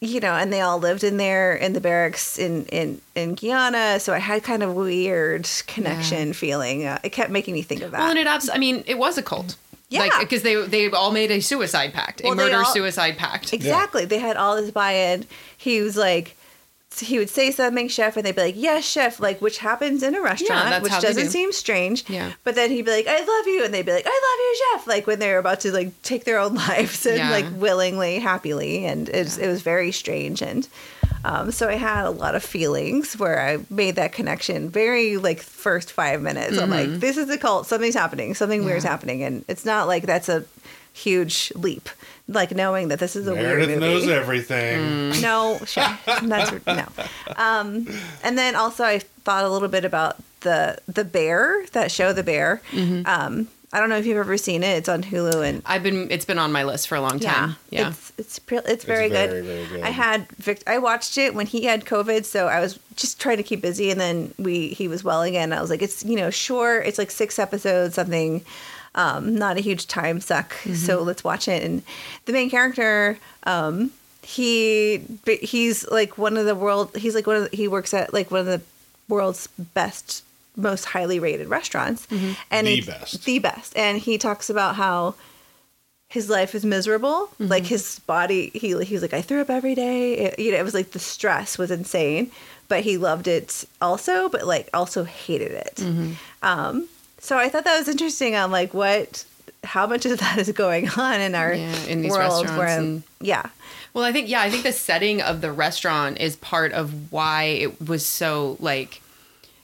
you know, and they all lived in there in the barracks in in in Guyana. So I had kind of weird connection feeling. Uh, it kept making me think of that.
Well, and it abs- I mean, it was a cult.
Yeah.
Like, because they they all made a suicide pact,
Well,
a murder
all-
suicide pact.
Exactly. They had all this buy-in. He was like, he would say something, chef, and they'd be like, "Yes, chef," like which happens in a restaurant,
that's
which doesn't
do.
seem strange.
Yeah.
But then he'd be like, "I love you," and they'd be like, "I love you, chef," like when they're about to like take their own [laughs] lives and
Yeah.
like willingly, happily, and it was, it was very strange and. Um, so I had a lot of feelings where I made that connection very like first five minutes. I'm like, this is a cult. Something's happening. Something weird's
Mm-hmm.
Happening, and it's not like that's a huge leap, like knowing that this is a
Meredith
weird movie.
knows everything.
No, sure. That's no. Um, and then also I thought a little bit about the the bear that show the bear.
Mm-hmm.
Um, I don't know if you've ever seen it. It's on Hulu and
I've been it's been on my list for a long time. Yeah.
it's it's pre- it's very
very,
good.
very good.
I had Vic- I watched it when he had COVID, so I was just trying to keep busy, and then we he was well again. I was like, it's you know short, it's like six episodes, something, um, not a huge time suck. So let's watch it. And the main character, um, he he's like one of the world. He's like one of the, he works at like one of the world's best most highly rated restaurants and
The
he-
best.
the best and he talks about how his life is miserable like his body he he's like i threw up every day It- you know it was like the stress was insane but he loved it also but like also hated it um so i thought that was interesting on like what how much of that is going on in our
Yeah, in these
world
restaurants
where
and-
yeah.
Well, I think yeah, I think the setting of the restaurant is part of why it was so like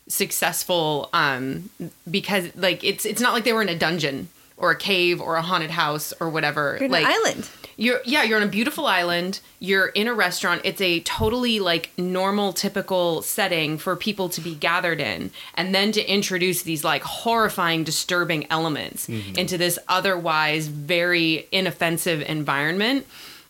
successful um because like it's it's not like they were in a dungeon or a cave or a haunted house or whatever.
You're
like
an island.
you're yeah you're on a beautiful island. You're in a restaurant. It's a totally like normal typical setting for people to be gathered in and then to introduce these like horrifying disturbing elements into this otherwise very inoffensive environment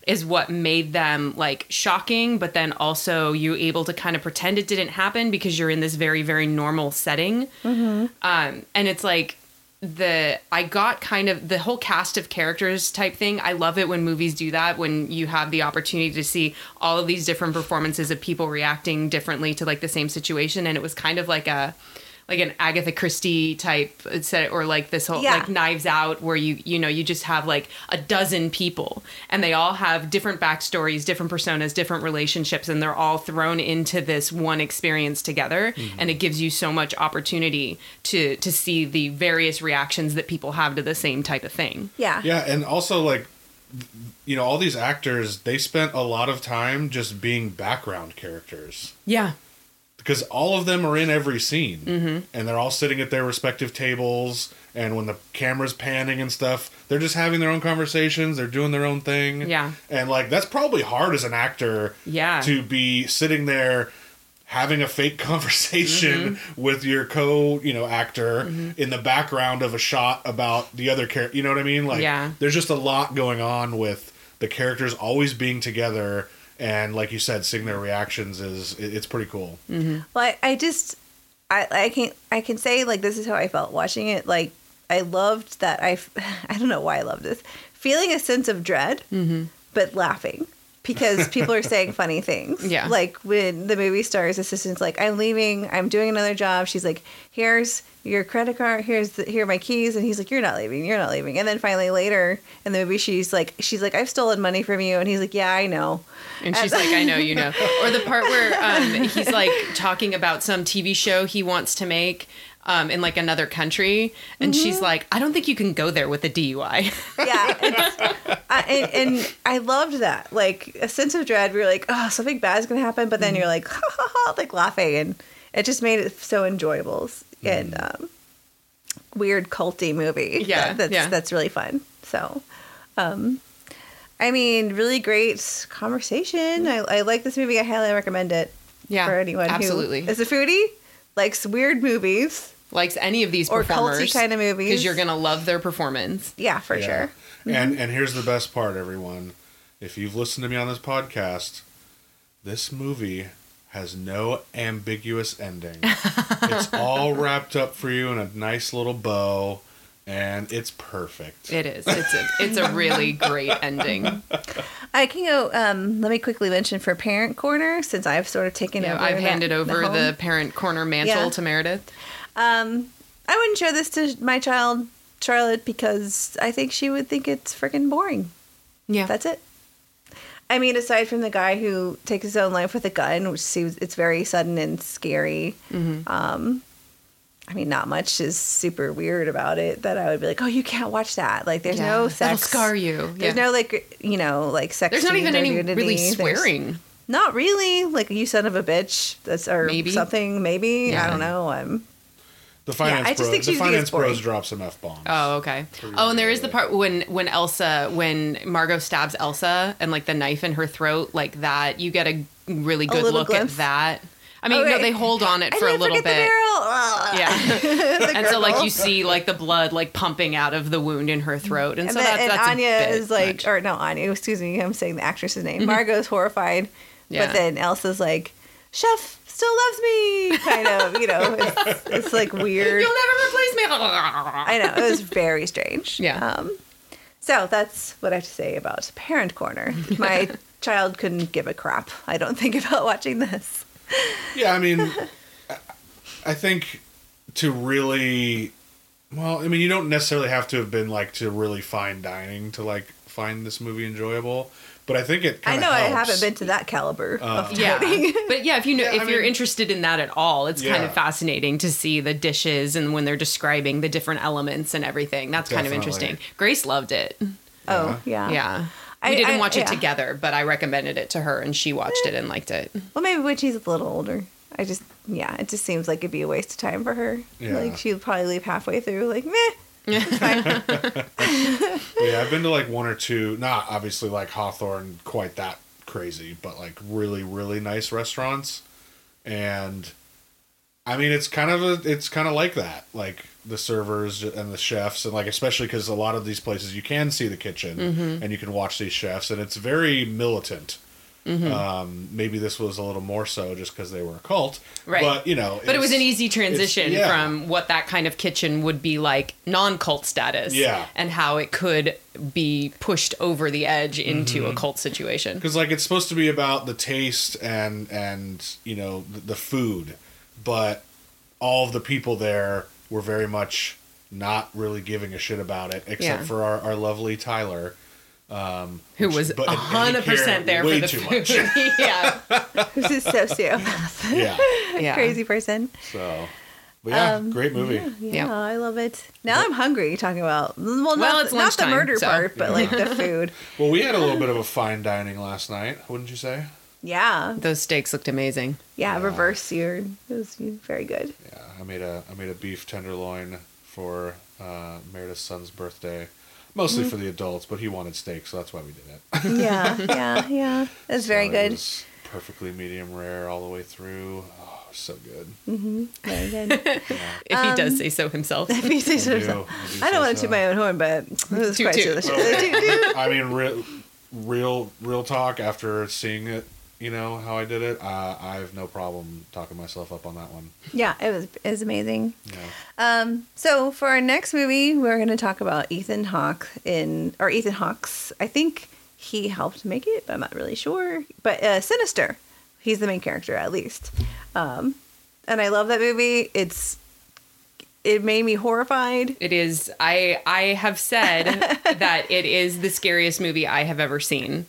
is what made them like shocking but then also you able to kind of pretend it didn't happen because you're in this very very normal setting. Um, and it's like the I got kind of the whole cast of characters type thing. I love it when movies do that when you have the opportunity to see all of these different performances of people reacting differently to like the same situation and it was kind of like a like an Agatha Christie type uh, set or like this whole
Yeah.
like knives out where you you know you just have like a dozen people and they all have different backstories different personas different relationships and they're all thrown into this one experience together mm-hmm. and it gives you so much opportunity to to see the various reactions that people have to the same type of thing
yeah
Yeah, and also like you know, all these actors, they spent a lot of time just being background characters.
yeah
Because all of them are in every scene.
Mm-hmm.
And they're all sitting at their respective tables. And when the camera's panning and stuff, they're just having their own conversations. They're doing their own thing.
Yeah.
And like, that's probably hard as an actor
Yeah.
to be sitting there having a fake [laughs] conversation with your co, you know, actor in the background of a shot about the other character. You know what I mean? Like,
Yeah.
there's just a lot going on with the characters always being together. And like you said, seeing their reactions is it's pretty cool. Mm-hmm.
Well, I, I just, I, I can, I can say like this is how I felt watching it. Like I loved that. I, [laughs] I don't know why I love this. Feeling a sense of dread, mm-hmm. but laughing because people are saying funny things.
Yeah.
Like when the movie star's assistant's like, "I'm leaving. I'm doing another job." She's like, "Here's your credit card. Here's the, here are my keys." And he's like, "You're not leaving. You're not leaving." And then finally later in the movie, she's like, "She's like, I've stolen money from you," and he's like, "Yeah, I know."
And she's like, I know, you know. [laughs] Or the part where um, he's like talking about some TV show he wants to make um, in like another country. And she's like, I don't think you can go there with a DUI.
yeah [laughs] I, and, and i loved that. Like a sense of dread we were like oh something bad is gonna happen but then you're like [laughs] ha, ha, ha, like laughing and it just made it so enjoyable. And um, weird culty movie
Yeah,
that- that's
yeah.
that's really fun. So um i mean really great conversation. I, I like this movie. I highly recommend it
Yeah,
for anyone
absolutely.
who is a foodie likes weird movies
Likes any of these
Or
performers.
culty kind of movies.
Because you're going to love their performance.
yeah for
Yeah.
sure
And and here's the best part, everyone. If you've listened to me on this podcast, this movie has no ambiguous ending. [laughs] it's all wrapped up for you in a nice little bow, and it's perfect.
It is. It's a, it's a really [laughs] great ending.
I can go. Um, let me quickly mention for Parent Corner, since I've sort of taken
You know,
over.
I've
that-
handed over
home.
the parent corner mantle
Yeah.
to Meredith.
Um, I wouldn't show this to my child Charlotte because I think she would think it's freaking boring.
Yeah.
That's it. I mean, aside from the guy who takes his own life with a gun, which seems it's very sudden and scary.
Mm-hmm.
Um, I mean, not much is super weird about it that I would be like, oh, you can't watch that. Like, there's
Yeah,
no
that'll
sex.
scar you.
There's
Yeah.
no like, you know, like sex.
There's not
scenes
even
or
any
nudity.
really
There's-
swearing.
Not really. Like you son of a bitch. That's or
Maybe.
something. Maybe I don't know. I'm
The finance
I just
bros,
think
the finance
boring.
bros drop some f bombs.
Oh, okay. Oh, and there is the part when when Elsa when Margot stabs Elsa and like the knife in her throat like that. You get a really good
little
look
glimpse.
at that. I mean,
Okay.
no, they hold on it for a little bit. Yeah. [laughs] And so like you see like the blood like pumping out of the wound in her throat, and,
And,
so
then,
that's
and
that's
Anya is like,
much.
or no, Anya, excuse me, I'm saying the actress's name. Margot's horrified,
Yeah.
but then Elsa's like, Chef still loves me, kind of, you know, [laughs] it's, it's like weird.
You'll never replace me.
I know, it was very strange.
Yeah.
Um, so that's what I have to say about Parent Corner. My [laughs] child couldn't give a crap, I don't think, about watching this.
Yeah, I mean, I- I think to really, well, I mean, you don't necessarily have to have been like to really fine dining to like find this movie enjoyable, but I think it.
I
kinda
know I haven't been to that caliber uh, of
Yeah,
dining. [laughs]
but yeah, if you know
Yeah,
if
I
you're
mean-
interested in that at all, it's kind of fascinating to see the dishes and when they're describing the different elements and everything. That's kind of interesting. Grace loved it.
Oh, yeah.
Yeah.
I-
We didn't
I-
watch it
yeah.
together, but I recommended it to her and she watched it and liked it.
Well, maybe when she's a little older. I just, yeah, it just seems like it'd be a waste of time for her.
Yeah.
Like she'd probably leave halfway through, like, meh. It's fine. [laughs] [laughs]
Yeah, I've been to like one or two, not obviously like Hawthorn quite that crazy, but like really, really nice restaurants. And I mean, it's kind of a, it's kind of like that, like the servers and the chefs, and like especially because a lot of these places you can see the kitchen
Mm-hmm.
and you can watch these chefs, and it's very militant.
Mm-hmm.
Um, maybe this was a little more so just because they were a cult,
Right.
But you know,
But it was an easy transition
yeah.
from what that kind of kitchen would be like non cult status.
Yeah.
And how it could be pushed over the edge into
Mm-hmm.
a cult situation.
because like it's supposed to be about the taste and and you know the, the food but all of the people there were very much not really giving a shit about it except
Yeah.
for our, our lovely tyler um
Who was
but- and- and he
hundred percent there
way
for the
too
food.
much. [laughs]
yeah. [laughs]
Who's a sociopath?
yeah [laughs]
Yeah.
Crazy person.
so but yeah
Um,
great movie
Yeah,
Yeah.
I love it. Now I'm hungry talking about, well, not,
it's
not the murder
so-
part, but like the food.
well we had a little bit of a fine dining last night wouldn't you say
Yeah.
Those steaks looked amazing.
Yeah,
Yeah.
reverse seared. It was very good.
yeah i made a i made a beef tenderloin for uh meredith's son's birthday mostly
Mm-hmm.
for the adults but he wanted steak so that's why we did it
Yeah, [laughs] yeah, yeah. It was very good.
It was perfectly medium rare all the way through. Oh, so good. Mm-hmm.
Very good. [laughs]
If he does say so himself. [laughs]
If you say so
I do.
yourself.
I do
I don't want to
so.
toot my own horn, but it was
Toot,
quite
toot.
delicious. Toot, toot.
I mean, real, real, real talk. After seeing it, you know how I did it. Uh, I have no problem talking myself up on that one.
yeah, it was it was amazing.
You know.
Um, so for our next movie, we're going to talk about Ethan Hawke in or Ethan Hawke's. I think he helped make it, but I'm not really sure. But uh, Sinister, he's the main character at least. Um, and I love that movie. It's it made me horrified.
It is. I I have said [laughs] that it is the scariest movie I have ever seen,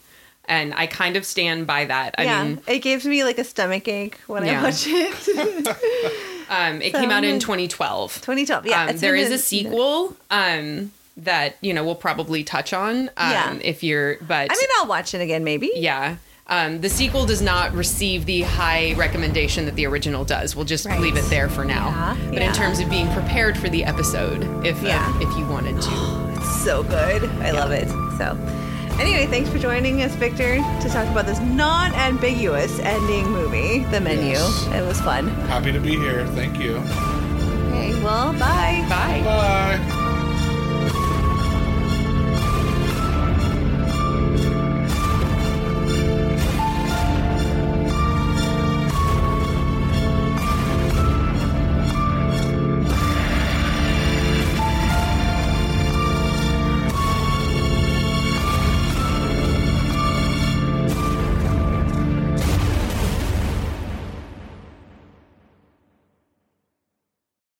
and I kind of stand by that. I
yeah,
mean,
it gives me like a stomach ache when
Yeah.
I watch it. [laughs]
um, it
So
came out in 2012.
2012. Yeah,
um, there is a sequel um, that you know we'll probably touch on. Um,
Yeah.
If you're, but
I mean, I'll watch it again, maybe.
yeah. Um, the sequel does not receive the high recommendation that the original does. We'll just
Right.
leave it there for now.
Yeah,
but
yeah.
in terms of being prepared for the episode, if uh, if you wanted to, [gasps]
It's so good. I love it. So, anyway, thanks for joining us, Victor, to talk about this non-ambiguous ending movie, The Menu.
Yes.
It was fun.
Happy to be here. Thank you.
Okay, well, bye.
bye.
Bye.